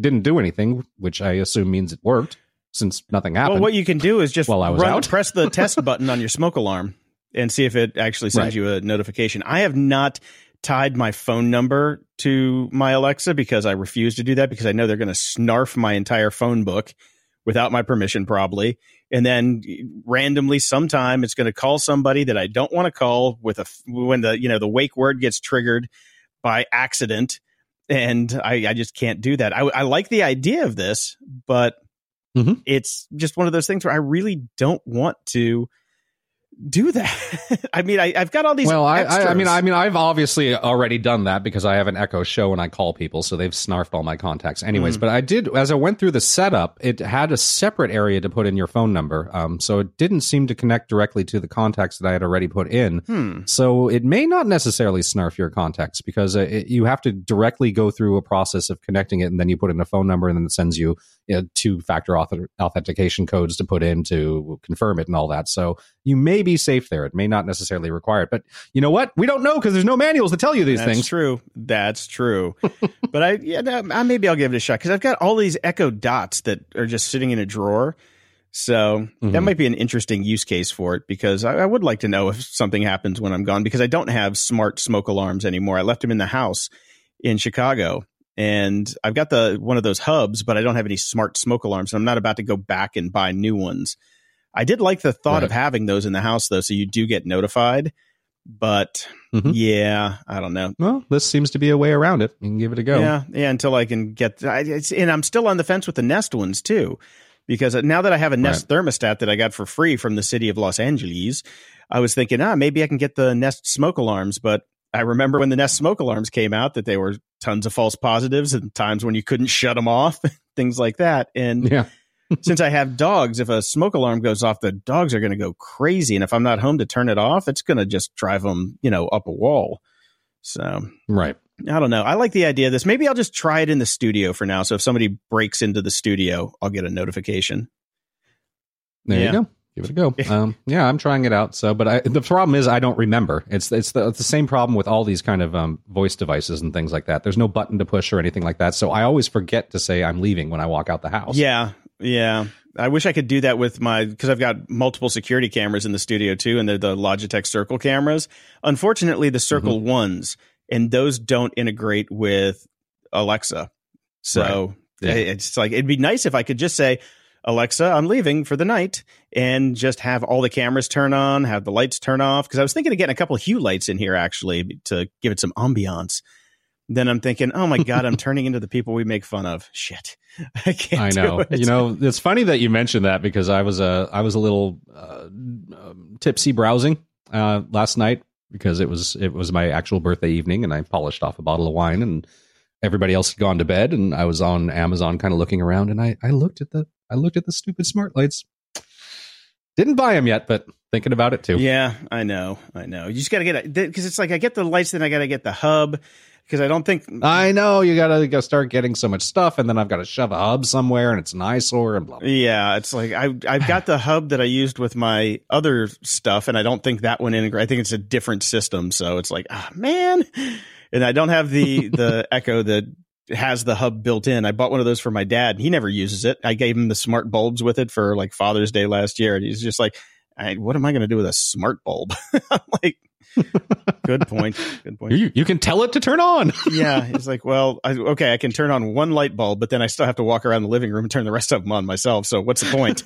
didn't do anything, which I assume means it worked since nothing happened. Well, what you can do is just While I was run, out. press the test button on your smoke alarm and see if it actually sends Right. you a notification. I have not tied my phone number to my Alexa because I refuse to do that because I know they're going to snarf my entire phone book without my permission, probably. And then randomly, sometime it's going to call somebody that I don't want to call with a when the you know the wake word gets triggered by accident, and I, I just can't do that. I, I like the idea of this, but Mhm. it's just one of those things where I really don't want to do that. I mean, I, I've got all these. well, I, I, I mean, I mean, I've obviously already done that because I have an Echo Show and I call people, so they've snarfed all my contacts, anyways. Mm. But I did, as I went through the setup, it had a separate area to put in your phone number, um, so it didn't seem to connect directly to the contacts that I had already put in. Hmm. So it may not necessarily snarf your contacts because uh, it, you have to directly go through a process of connecting it, and then you put in a phone number, and then it sends you, you know, two-factor auth- authentication codes to put in to confirm it and all that. So you may be safe there. It may not necessarily require it, but you know what? We don't know because there's no manuals to tell you these That's things. true. That's true. but I, yeah, I, maybe I'll give it a shot because I've got all these Echo Dots that are just sitting in a drawer. So that Mhm. might be an interesting use case for it because I, I would like to know if something happens when I'm gone because I don't have smart smoke alarms anymore. I left them in the house in Chicago. And I've got the one of those hubs, but I don't have any smart smoke alarms. And I'm not about to go back and buy new ones. I did like the thought of having those in the house though, so you do get notified. But Mhm. yeah, I don't know. Well, this seems to be a way around it. You can give it a go. Yeah, yeah. Until I can get, I, it's, and I'm still on the fence with the Nest ones too, because now that I have a Nest thermostat that I got for free from the city of Los Angeles, I was thinking, ah, maybe I can get the Nest smoke alarms. But I remember when the Nest smoke alarms came out that they were tons of false positives and times when you couldn't shut them off, things like that. And Yeah. since I have dogs, if a smoke alarm goes off, the dogs are going to go crazy. And if I'm not home to turn it off, it's going to just drive them, you know, up a wall. So Right. I don't know. I like the idea of this. Maybe I'll just try it in the studio for now. So if somebody breaks into the studio, I'll get a notification. There Yeah. you go. Give it a go. Um, yeah, I'm trying it out. So, but I, the problem is I don't remember. It's it's the, it's the same problem with all these kind of um, voice devices and things like that. There's no button to push or anything like that. So I always forget to say I'm leaving when I walk out the house. Yeah, yeah. I wish I could do that with my because I've got multiple security cameras in the studio too, and they're the Logitech Circle cameras. Unfortunately, the Circle ones and those don't integrate with Alexa. So Yeah. it's like it'd be nice if I could just say, Alexa, I'm leaving for the night, and just have all the cameras turn on, have the lights turn off. Because I was thinking of getting a couple of hue lights in here actually to give it some ambiance. Then I'm thinking, oh my god, I'm turning into the people we make fun of. Shit, I can't. I know. You know, it's funny that you mentioned that because I was uh, I was a little uh, um, tipsy browsing uh, last night because it was it was my actual birthday evening and I polished off a bottle of wine and everybody else had gone to bed and I was on Amazon kind of looking around and I I looked at the I looked at the stupid smart lights. Didn't buy them yet, but thinking about it too. Yeah, I know, I know. You just got to get it because it's like I get the lights, then I got to get the hub because I don't think. I know you gotta go start getting so much stuff, and then I've got to shove a hub somewhere, and it's an eyesore, and blah. blah. Yeah, it's like I I've got the hub that I used with my other stuff, and I don't think that one integrates. I think it's a different system, so it's like ah man, and I don't have the the Echo that has the hub built in. I bought one of those for my dad. He never uses it. I gave him the smart bulbs with it for like Father's Day last year, and he's just like, I, "What am I going to do with a smart bulb?" I'm like, "Good point. Good point." You, you can tell it to turn on. yeah, he's like, well, I, okay, I can turn on one light bulb, but then I still have to walk around the living room and turn the rest of them on myself. So what's the point?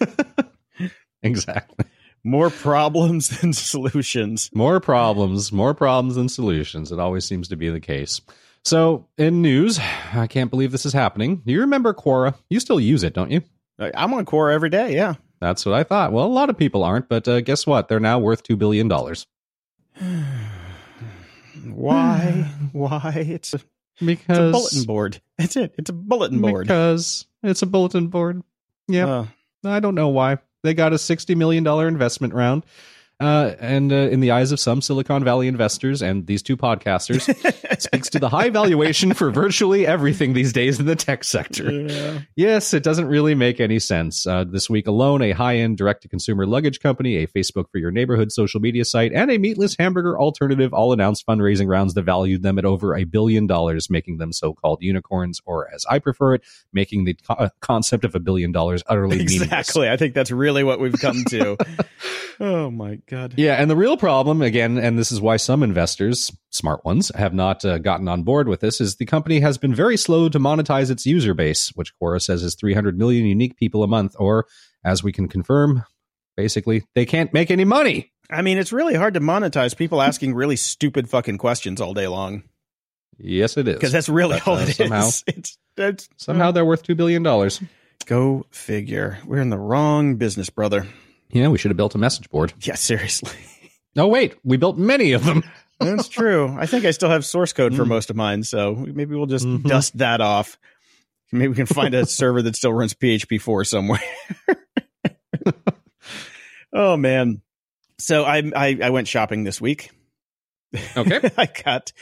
exactly. More problems than solutions. More problems, more problems than solutions. It always seems to be the case. So, in news, I can't believe this is happening. You remember Quora? You still use it, don't you? I- I'm on Quora every day. Yeah. That's what I thought. Well, a lot of people aren't, but uh, guess what? They're now worth $2 billion. Why? Why? It's a, it's a Because, bulletin board. That's it. It's a bulletin board. because it's a bulletin board. Yeah. Uh, I don't know why. They got a $60 million investment round. Uh, and uh, in the eyes of some Silicon Valley investors and these two podcasters, speaks to the high valuation for virtually everything these days in the tech sector. Yeah. Yes, it doesn't really make any sense. Uh, this week alone, a high end direct to consumer luggage company, a Facebook for your neighborhood social media site, and a meatless hamburger alternative all announced fundraising rounds that valued them at over a billion dollars, making them so called unicorns, or as I prefer it, making the co- concept of a billion dollars utterly meaningless. Exactly. I think that's really what we've come to. oh my god. Yeah, and the real problem, again, and this is why some investors, smart ones, have not uh, gotten on board with this, is the company has been very slow to monetize its user base, which Quora says is 300 million unique people a month, or as we can confirm, basically, they can't make any money. I mean, it's really hard to monetize people asking really stupid fucking questions all day long Yes, it is. because that's really But, all uh, it is. somehow- It's, it's Somehow they're worth $2 billion. go figure. We're in the wrong business, brother. Yeah, we should have built a message board. Yeah, seriously. No, wait, we built many of them. That's true. I think I still have source code for Mm. most of mine, so maybe we'll just Mhm. dust that off. Maybe we can find a server that still runs PHP 4 somewhere. oh man. So I, I I went shopping this week. Okay. I got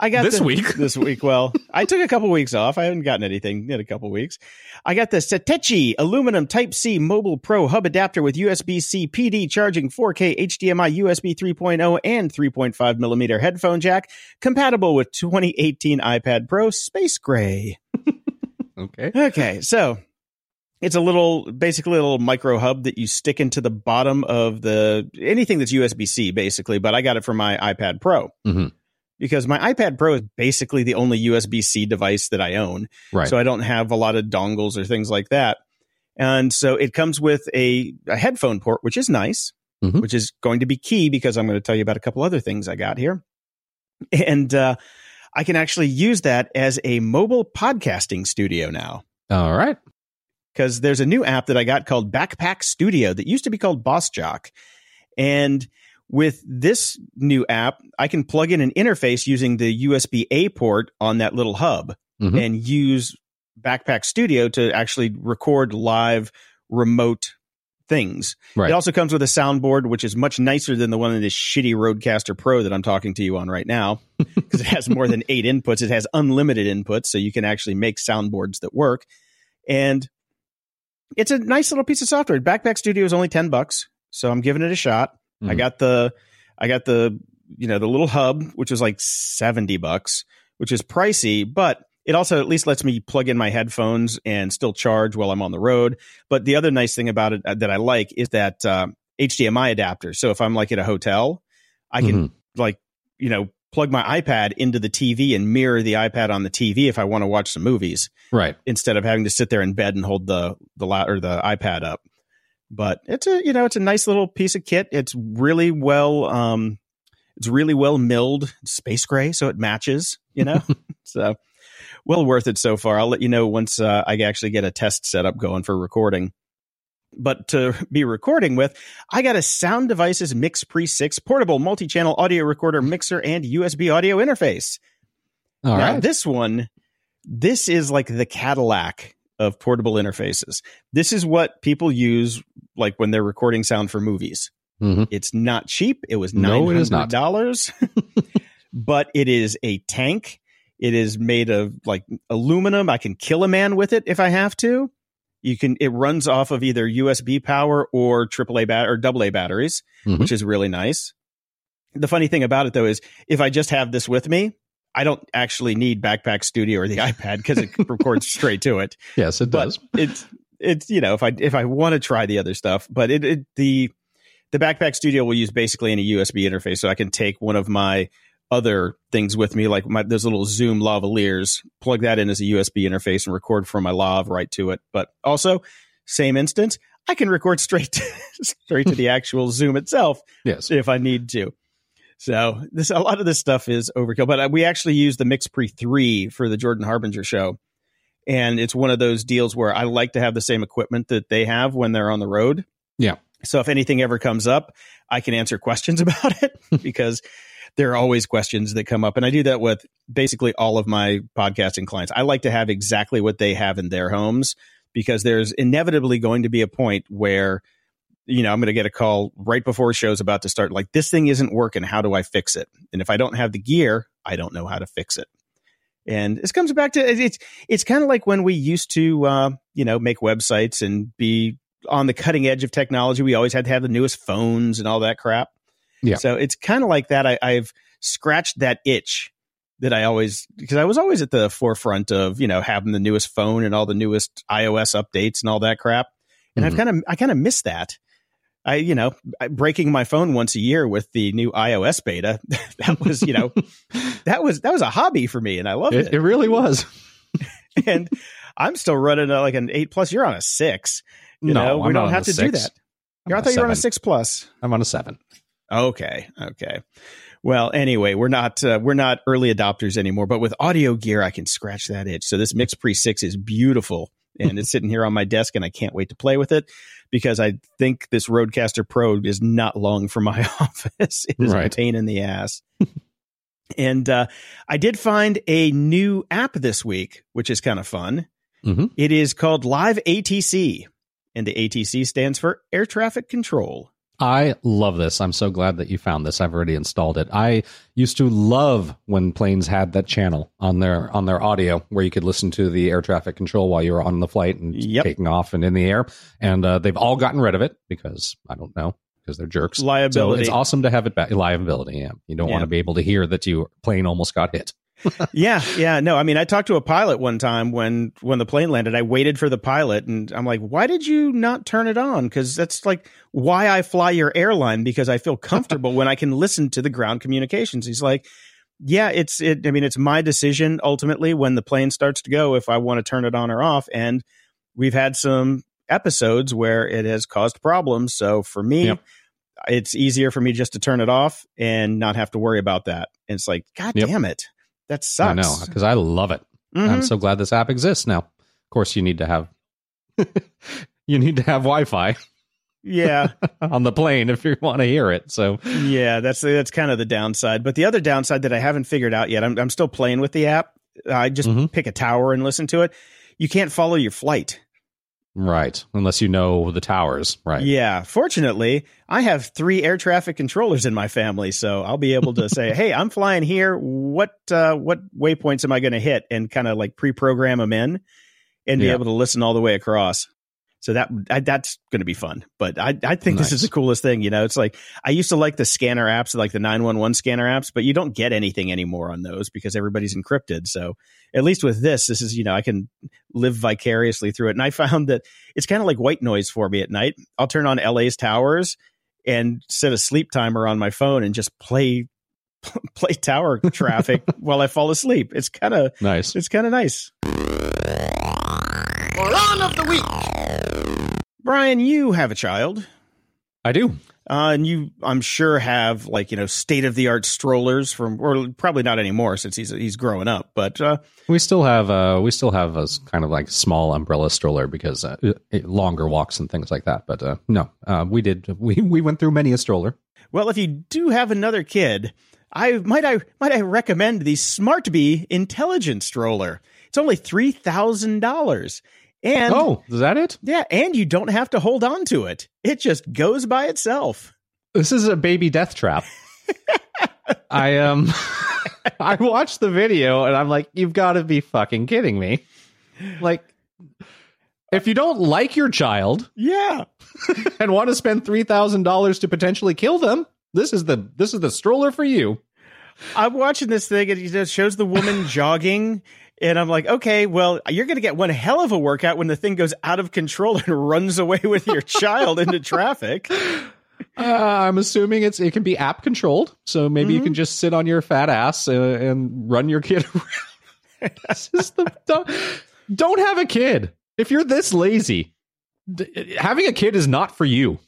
I got This the- week? This week. Well, I took a couple weeks off. I haven't gotten anything in a couple weeks. I got the Satechi aluminum Type C Mobile Pro hub adapter with USB C PD charging 4K HDMI USB 3.0 and 3.5 millimeter headphone jack, compatible with 2018 iPad Pro Space Gray. Okay. Okay, so it's a little, basically a little micro hub that you stick into the bottom of the anything that's USB C, basically. But I got it for my iPad Pro Mhm. Because my iPad Pro is basically the only USB C device that I own. Right. So I don't have a lot of dongles or things like that. And so it comes with a, a headphone port, which is nice, Mhm. which is going to be key because I'm going to tell you about a couple other things I got here. And uh, I can actually use that as a mobile podcasting studio now All right. because there's a new app that I got called Backpack Studio that used to be called Boss Jock. And with this new app, I can plug in an interface using the USB A port on that little hub Mhm. and use Backpack Studio to actually record live remote things. Right. It also comes with a soundboard, which is much nicer than the one in this shitty RodeCaster Pro that I'm talking to you on right now, because it has more than eight inputs. It has unlimited inputs, so you can actually make soundboards that work. And it's a nice little piece of software. Backpack Studio is only ten bucks, so I'm giving it a shot. I Mhm. got the, I got the, you know, the little hub, which was like seventy bucks, which is pricey, but it also at least lets me plug in my headphones and still charge while I'm on the road. But the other nice thing about it uh, that I like is that uh, HDMI adapter. So if I'm like at a hotel, I can Mhm. like you know plug my iPad into the TV and mirror the iPad on the TV if I want to watch some movies Right. instead of having to sit there in bed and hold the the or the iPad up. But it's a you know it's a nice little piece of kit. It's really well um it's really well milled space gray so it matches, you know. so well worth it so far. I'll let you know once uh, I actually get a test setup going for recording. But to be recording with, I got a Sound Devices Mix Pre 6 portable multi-channel audio recorder mixer and USB audio interface. All now, right. this one, this is like the Cadillac of portable interfaces. This is what people use like when they're recording sound for movies. Mhm. It's not cheap. It was No, it nine is not. dollars, but it is a tank. It is made of like aluminum. I can kill a man with it if I have to. You can. It runs off of either USB power or AAA bat or AA batteries, Mhm. which is really nice. The funny thing about it though is if I just have this with me, I don't actually need Backpack Studio or the iPad because it records straight to it Yes, it but does. it's it's you know if I if I want to try the other stuff, but it, it the the Backpack Studio will use basically any USB interface, so I can take one of my other things with me, like my those little Zoom lavaliers, plug that in as a USB interface and record from my lav right to it. But also, same instance, I can record straight to, straight to the actual Zoom itself Yes. if I need to. So this a lot of this stuff is overkill, but uh, we actually use the Mix Pre three for the Jordan Harbinger show, and it's one of those deals where I like to have the same equipment that they have when they're on the road. Yeah. So if anything ever comes up, I can answer questions about it because there are always questions that come up, and I do that with basically all of my podcasting clients. I like to have exactly what they have in their homes because there's inevitably going to be a point where you know, I'm going to get a call right before show's about to start. Like, this thing isn't working. How do I fix it? And if I don't have the gear, I don't know how to fix it. And this comes back to it's it's kind of like when we used to, uh, you know, make websites and be on the cutting edge of technology. We always had to have the newest phones and all that crap. Yeah. So it's kind of like that. I, I've scratched that itch that I always because I was always at the forefront of you know having the newest phone and all the newest iOS updates and all that crap. And I've Mhm. kind of I kind of missed that. I you know breaking my phone once a year with the new iOS beta. that was you know that was that was a hobby for me, and I loved It, it. it really was. and I'm still running a, like an eight plus. You're on a six. You no, know, we I'm don't have to a do that. I'm I thought you were on a six plus. I'm on a seven. Okay, okay. Well, anyway, we're not uh, we're not early adopters anymore, but with audio gear, I can scratch that itch. So this Mix Pre Six is beautiful, and it's sitting here on my desk, and I can't wait to play with it because I think this RodeCaster Pro is not long for my office. It is a pain in the ass. and uh, I did find a new app this week, which is kind of fun. Mhm. It is called Live ATC, and the ATC stands for Air Traffic Control. I love this. I'm so glad that you found this. I've already installed it. I used to love when planes had that channel on their on their audio where you could listen to the air traffic control while you were on the flight and Yep. taking off and in the air. And uh, they've all gotten rid of it because I don't know because they're jerks. Liability. So it's awesome to have it back. Liability. Yeah, you don't Yeah. want to be able to hear that your plane almost got hit. yeah, yeah. No, I mean, I talked to a pilot one time when when the plane landed. I waited for the pilot, and I'm like, "Why did you not turn it on?" Because that's like why I fly your airline because I feel comfortable when I can listen to the ground communications. He's like, "Yeah, it's it. I mean, it's my decision ultimately when the plane starts to go if I want to turn it on or off." And we've had some episodes where it has caused problems. So for me. Yep. It's easier for me just to turn it off and not have to worry about that. And it's like, God Yep. damn it. That sucks. I know because I love it. Mhm. I'm so glad this app exists now. Of course, you need to have you need to have Wi-Fi Yeah, on the plane if you want to hear it. So yeah, that's that's kind of the downside. But the other downside that I haven't figured out yet, I'm I'm still playing with the app. I just Mhm. pick a tower and listen to it. You can't follow your flight. Right, unless you know the towers, right? Yeah, fortunately, I have three air traffic controllers in my family, so I'll be able to say, "Hey, I'm flying here. What uh, what waypoints am I going to hit?" and kind of like pre-program them in, and be able to listen all the way across. So that I, that's going to be fun. But I I think this is the coolest thing. You know, it's like I used to like the scanner apps, like the nine one one scanner apps, but you don't get anything anymore on those because everybody's encrypted. So at least with this, this is you know I can live vicariously through it. And I found that it's kind of like white noise for me at night. I'll turn on LA's towers and set a sleep timer on my phone and just play play tower traffic while I fall asleep. It's kind of Nice. it's kind of nice. Moron of the week. Brian, you have a child. I do. Uh, and you, I'm sure, have like you know state of the art strollers from, or probably not anymore since he's he's growing up. But uh, We still have uh we still have a kind of like small umbrella stroller because uh, it- longer walks and things like that. But uh, no, uh, we did we we went through many a stroller. well, if you do have another kid, I might I might I recommend the Smartbe intelligent stroller. It's only three thousand dollars, and oh, is that it? yeah, and you don't have to hold on to it. It just goes by itself. This is a baby death trap. I um I watched the video and I'm like, you've got to be fucking kidding me. Like if you don't like your child Yeah, and want to spend three thousand dollars to potentially kill them, this is the this is the stroller for you. I'm watching this thing and it shows the woman jogging. And I'm like, okay, well, you're going to get one hell of a workout when the thing goes out of control and runs away with your child into traffic. Uh, I'm assuming it's it can be app controlled, so maybe you can just sit on your fat ass uh, and run your kid around. this is the don't, don't have a kid if you're this lazy. D- having a kid is not for you.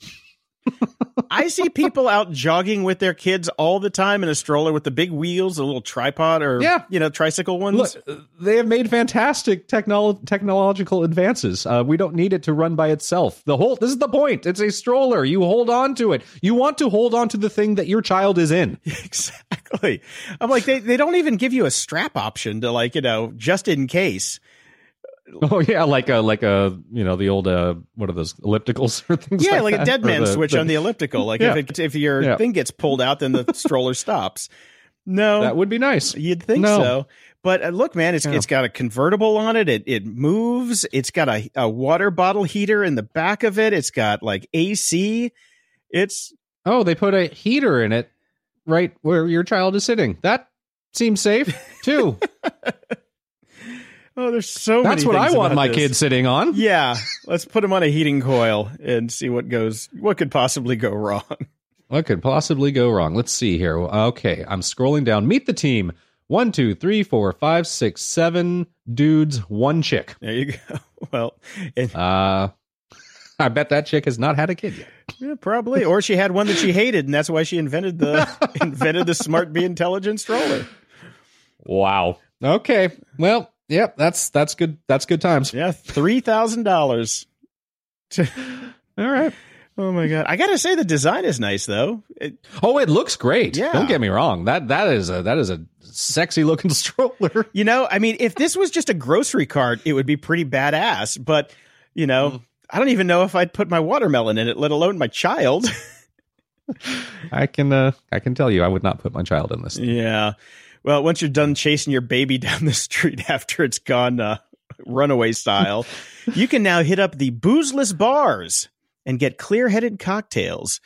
I see people out jogging with their kids all the time in a stroller with the big wheels, a little tripod or, Yeah. you know, tricycle ones. Look, they have made fantastic technolo- technological advances. Uh, we don't need it to run by itself. The whole this is the point. It's a stroller. You hold on to it. You want to hold on to the thing that your child is in. exactly. I'm like, they, they don't even give you a strap option to like, you know, just in case. Oh yeah, like a like a you know the old uh what are those ellipticals or things? yeah, like, like a dead man the- switch the- on the elliptical. Like Yeah. if it, if your Yeah. thing gets pulled out, then the stroller stops. No, That would be nice. You'd think No. so. But uh, look, man, it's Yeah. it's got a convertible on it. It it moves. It's got a, a water bottle heater in the back of it. It's got like AC. It's Oh, they put a heater in it right where your child is sitting. That seems safe too. Oh, there's so many. That's what I want my this. kid sitting on. Yeah, let's put him on a heating coil and see what goes. What could possibly go wrong? What could possibly go wrong? Let's see here. Okay, I'm scrolling down. Meet the team. One, two, three, four, five, six, seven dudes, one chick. There you go. Well, and, Uh, I bet that chick has not had a kid yet. yeah, probably, or she had one that she hated, and that's why she invented the invented the smart, be intelligent stroller. Wow. Okay. Well, yep. That's that's good. That's good times. Yeah, three thousand dollars. All right. Oh my god! I gotta say the design is nice though. It, Oh, it looks great. Yeah. Don't get me wrong. That that is a that is a sexy looking stroller. you know, I mean, if this was just a grocery cart, it would be pretty badass. But you know, I don't even know if I'd put my watermelon in it, let alone my child. I can uh I can tell you I would not put my child in this. yeah. Well, once you're done chasing your baby down the street after it's gone uh, runaway style, you can now hit up the boozeless bars and get clear-headed cocktails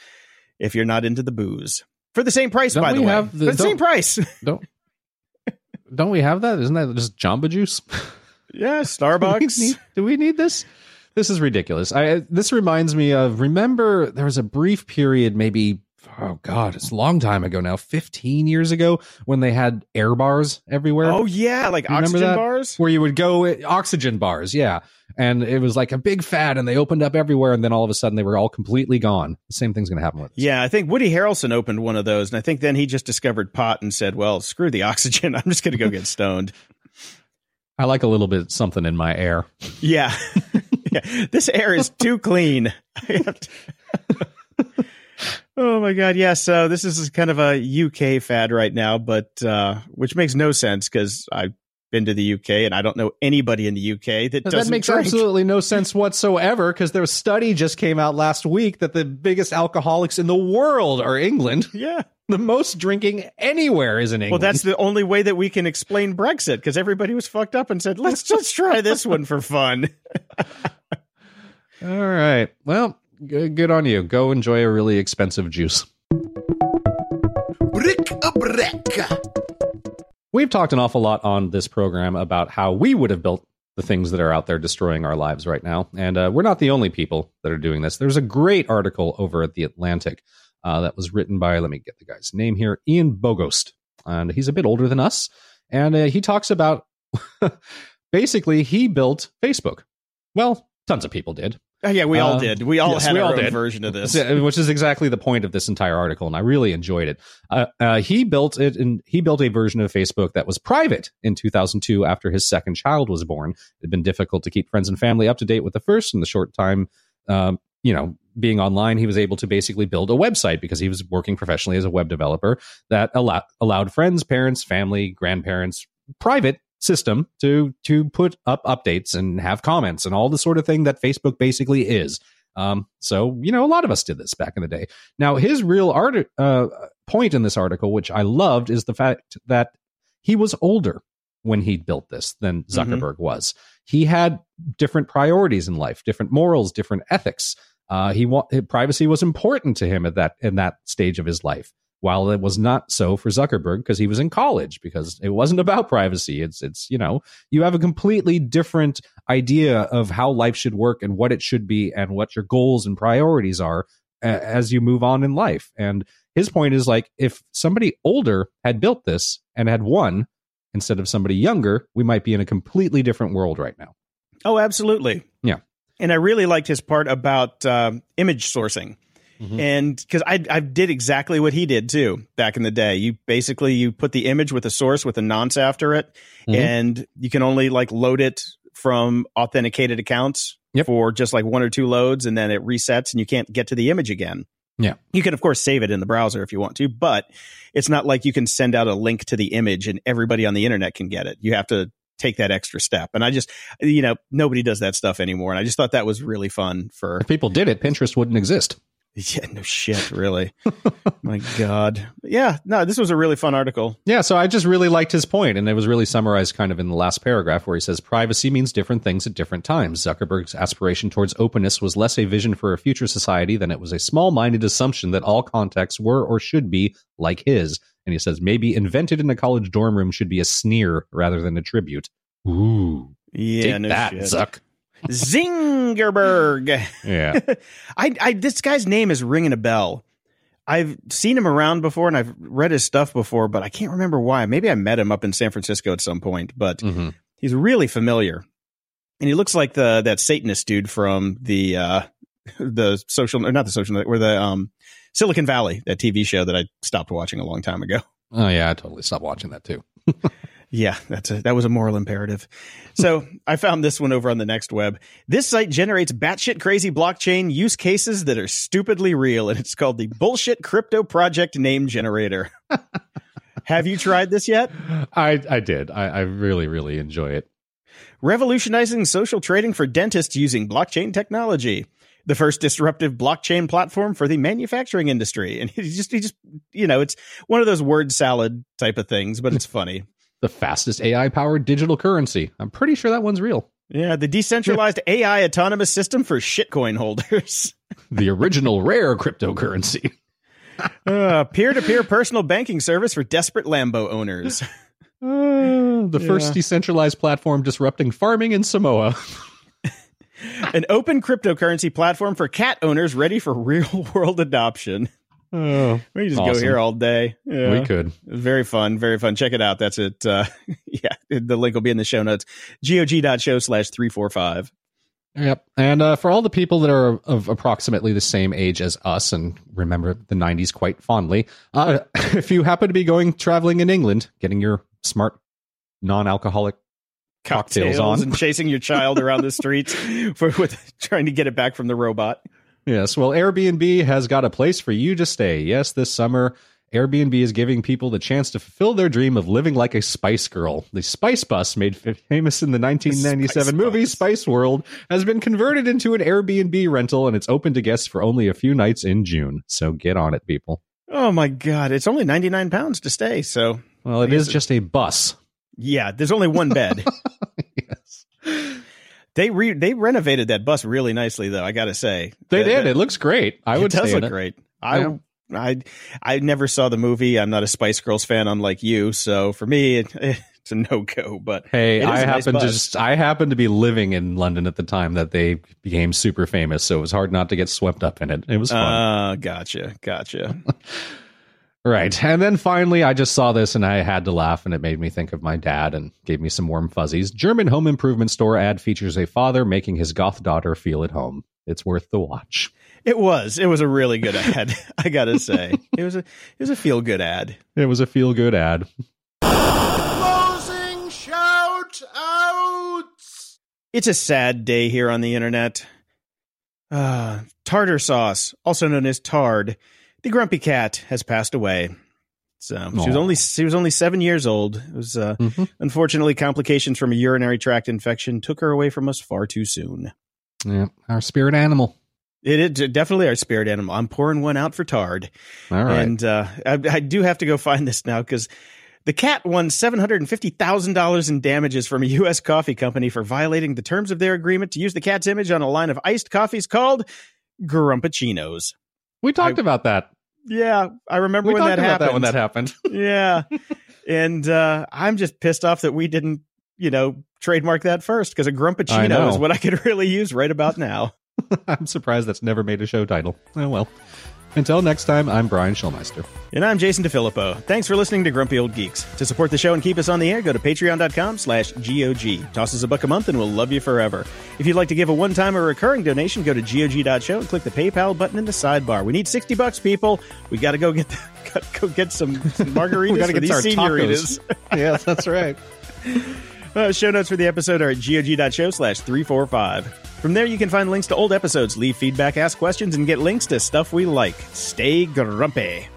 if you're not into the booze for the same price. Don't by the way, have the- for the same price. Don't don't we have that? Isn't that just Jamba Juice? yeah, do, we Starbucks. need, do we need this? This is ridiculous. I this reminds me of remember there was a brief period maybe oh god, it's a long time ago now, 15 years ago when they had air bars everywhere. Oh yeah, like You oxygen bars. where you would go eh, oxygen bars, yeah. And it was like a big fad and they opened up everywhere and then all of a sudden they were all completely gone. The same thing's going to happen with this. Yeah, I think Woody Harrelson opened one of those, and I think then he just discovered pot and said, "Well, screw the oxygen. I'm just going to go get stoned." I like a little bit something in my air. Yeah, yeah. This air is too clean. I have to- oh my god, yeah. So this is kind of a UK fad right now, but uh, which makes no sense because I've been to the UK and I don't know anybody in the UK that doesn't that makes drink. absolutely no sense whatsoever because there their study just came out last week that the biggest alcoholics in the world are England. Yeah. The most drinking anywhere is in England. Well, that's the only way that we can explain Brexit because everybody was fucked up and said, "Let's just try this one for fun." all right. Well, good, on you. Go enjoy a really expensive juice. Brick a break. We've talked an awful lot on this program about how we would have built the things that are out there destroying our lives right now. And uh, we're not the only people that are doing this. There's a great article over at The Atlantic uh, that was written by, let me get the guy's name here, Ian Bogost. And he's a bit older than us. And uh, he talks about basically, he built Facebook. Well, tons of people did. Oh, yeah, we all Uh, did. We all yes, had we our all own did. version of this. Which is exactly the point of this entire article, and I really enjoyed it. Uh, uh, he built it, and he built a version of Facebook that was private in 2002 after his second child was born. It had been difficult to keep friends and family up to date with the first, and the short time, um, you know, being online, he was able to basically build a website because he was working professionally as a web developer that allow- allowed friends, parents, family, grandparents, private system to to put up updates and have comments and all the sort of thing that Facebook basically is. Um, so you know, a lot of us did this back in the day. Now, his real art uh, point in this article, which I loved, is the fact that he was older when he built this than Zuckerberg was. He had different priorities in life, different morals, different ethics. Uh, he wa- privacy was important to him at that in that stage of his life. While it was not so for Zuckerberg because he was in college because it wasn't about privacy. It's it's you know you have a completely different idea of how life should work and what it should be and what your goals and priorities are a- as you move on in life. And his point is like if somebody older had built this and had won instead of somebody younger, we might be in a completely different world right now. Oh, absolutely. Yeah. And I really liked his part about um, image sourcing. Mhm. And because I, I did exactly what he did too back in the day. You basically you put the image with a source with a nonce after it, Mhm. and you can only like load it from authenticated accounts Yep. for just like one or two loads, and then it resets, and you can't get to the image again. Yeah. You can of course save it in the browser if you want to, but it's not like you can send out a link to the image and everybody on the internet can get it. You have to take that extra step. And I just, you know, nobody does that stuff anymore. And I just thought that was really fun for If people did it, Pinterest wouldn't exist. yeah, no shit, really. My God. Yeah, no, this was a really fun article. Yeah, so I just really liked his point, and it was really summarized kind of in the last paragraph where he says privacy means different things at different times. Zuckerberg's aspiration towards openness was less a vision for a future society than it was a small minded assumption that all contexts were or should be like his. And he says maybe invented in a college dorm room should be a sneer rather than a tribute. Ooh. Yeah, take no that, shit. Zuck. Zingerberg. Yeah. I, I, this guy's name is ringing a bell. I've seen him around before and I've read his stuff before, but I can't remember why. Maybe I met him up in San Francisco at some point, but Mhm. he's really familiar. And he looks like the that Satanist dude from the uh the social or not the social or the um Silicon Valley, that TV show that I stopped watching a long time ago. Oh, yeah, I totally stopped watching that too. Yeah, that's a, that was a moral imperative. So I found this one over on the next web. This site generates batshit crazy blockchain use cases that are stupidly real, and it's called the Bullshit Crypto Project Name Generator. Have you tried this yet? I, I did. I, I really, really enjoy it. Revolutionizing social trading for dentists using blockchain technology. The first disruptive blockchain platform for the manufacturing industry. And he just, he just, you know, it's one of those word salad type of things, but it's funny. The fastest AI powered digital currency. I'm pretty sure that one's real. Yeah, the decentralized AI autonomous system for shitcoin holders. The original rare cryptocurrency. Uh, peer-to-peer personal banking service for desperate Lambo owners. Uh, the first decentralized platform disrupting farming in Samoa. An open cryptocurrency platform for cat owners ready for real-world adoption. Oh, We just go here all day. Yeah. we could. Very fun, very fun. Check it out. That's it. Uh, yeah, the link will be in the show notes. gog.show slash 345. Yep. And uh, for all the people that are of approximately the same age as us and remember the 90s quite fondly, uh, if you happen to be going traveling in England, getting your smart non alcoholic Cocktails on. and chasing your child around the streets for with trying to get it back from the robot. Yes, well, Airbnb has got a place for you to stay. Yes, this summer, Airbnb is giving people the chance to fulfill their dream of living like a Spice Girl. The Spice Bus, made famous in the 1997 Spice movie Bus. Spice World, has been converted into an Airbnb rental and it's open to guests for only a few nights in June. So get on it, people. Oh my god, it's only 99 pounds to stay. So, Well, it is just a bus. yeah, there's only one bed. yes. They re- they renovated that bus really nicely though, I got to say. They That- did. that- it looks great. I would it does look it. great. I Yeah. I I never saw the movie. I'm not a Spice Girls fan unlike you, so for me it, it's a no-go, but Hey, I a nice to just I happened to be living in London at the time that they became super famous, so it was hard not to get swept up in it. It was fun. uh gotcha. Gotcha. right. And then finally I just saw this and I had to laugh and it made me think of my dad and gave me some warm fuzzies. German home improvement store ad features a father making his goth daughter feel at home. It's worth the watch. It was. It was a really good ad. I gotta say, it was a it was a feel good ad. It was a feel good ad. Closing shout outs. It's a sad day here on the internet. Uh, tartar sauce, also known as Tard, the grumpy cat, has passed away. So she was only she was only seven years old. It was uh, Mhm. unfortunately complications from a urinary tract infection took her away from us far too soon. Yeah, our spirit animal. It is definitely our spirit animal. I'm pouring one out for Tard. All right. And uh, I, I do have to go find this now because the cat won $750,000 in damages from a U.S. coffee company for violating the terms of their agreement to use the cat's image on a line of iced coffees called Grumppuccinos. We talked I- about that. Yeah, I remember We when talked that about happened. that when that happened. yeah. And uh, I'm just pissed off that we didn't, you know, trademark that first because a Grumppuccino know. is what I could really use right about now. I'm surprised that's never made a show title. Oh well. Until next time, I'm Brian Schulmeister. And I'm Jason DeFilippo. Thanks for listening to Grumpy Old Geeks. To support the show and keep us on the air, go to patreon.com slash GOG. Toss us a buck a month and we'll love you forever. If you'd like to give a one-time or recurring donation, go to GOG.show and click the PayPal button in the sidebar. We need 60 bucks, people. We got to go get the, gotta go get some, some margaritas We gotta get our these senioritas. yes, that's right. Uh, show notes for the episode are at gog.show slash 345. From there, you can find links to old episodes, leave feedback, ask questions, and get links to stuff we like. Stay grumpy.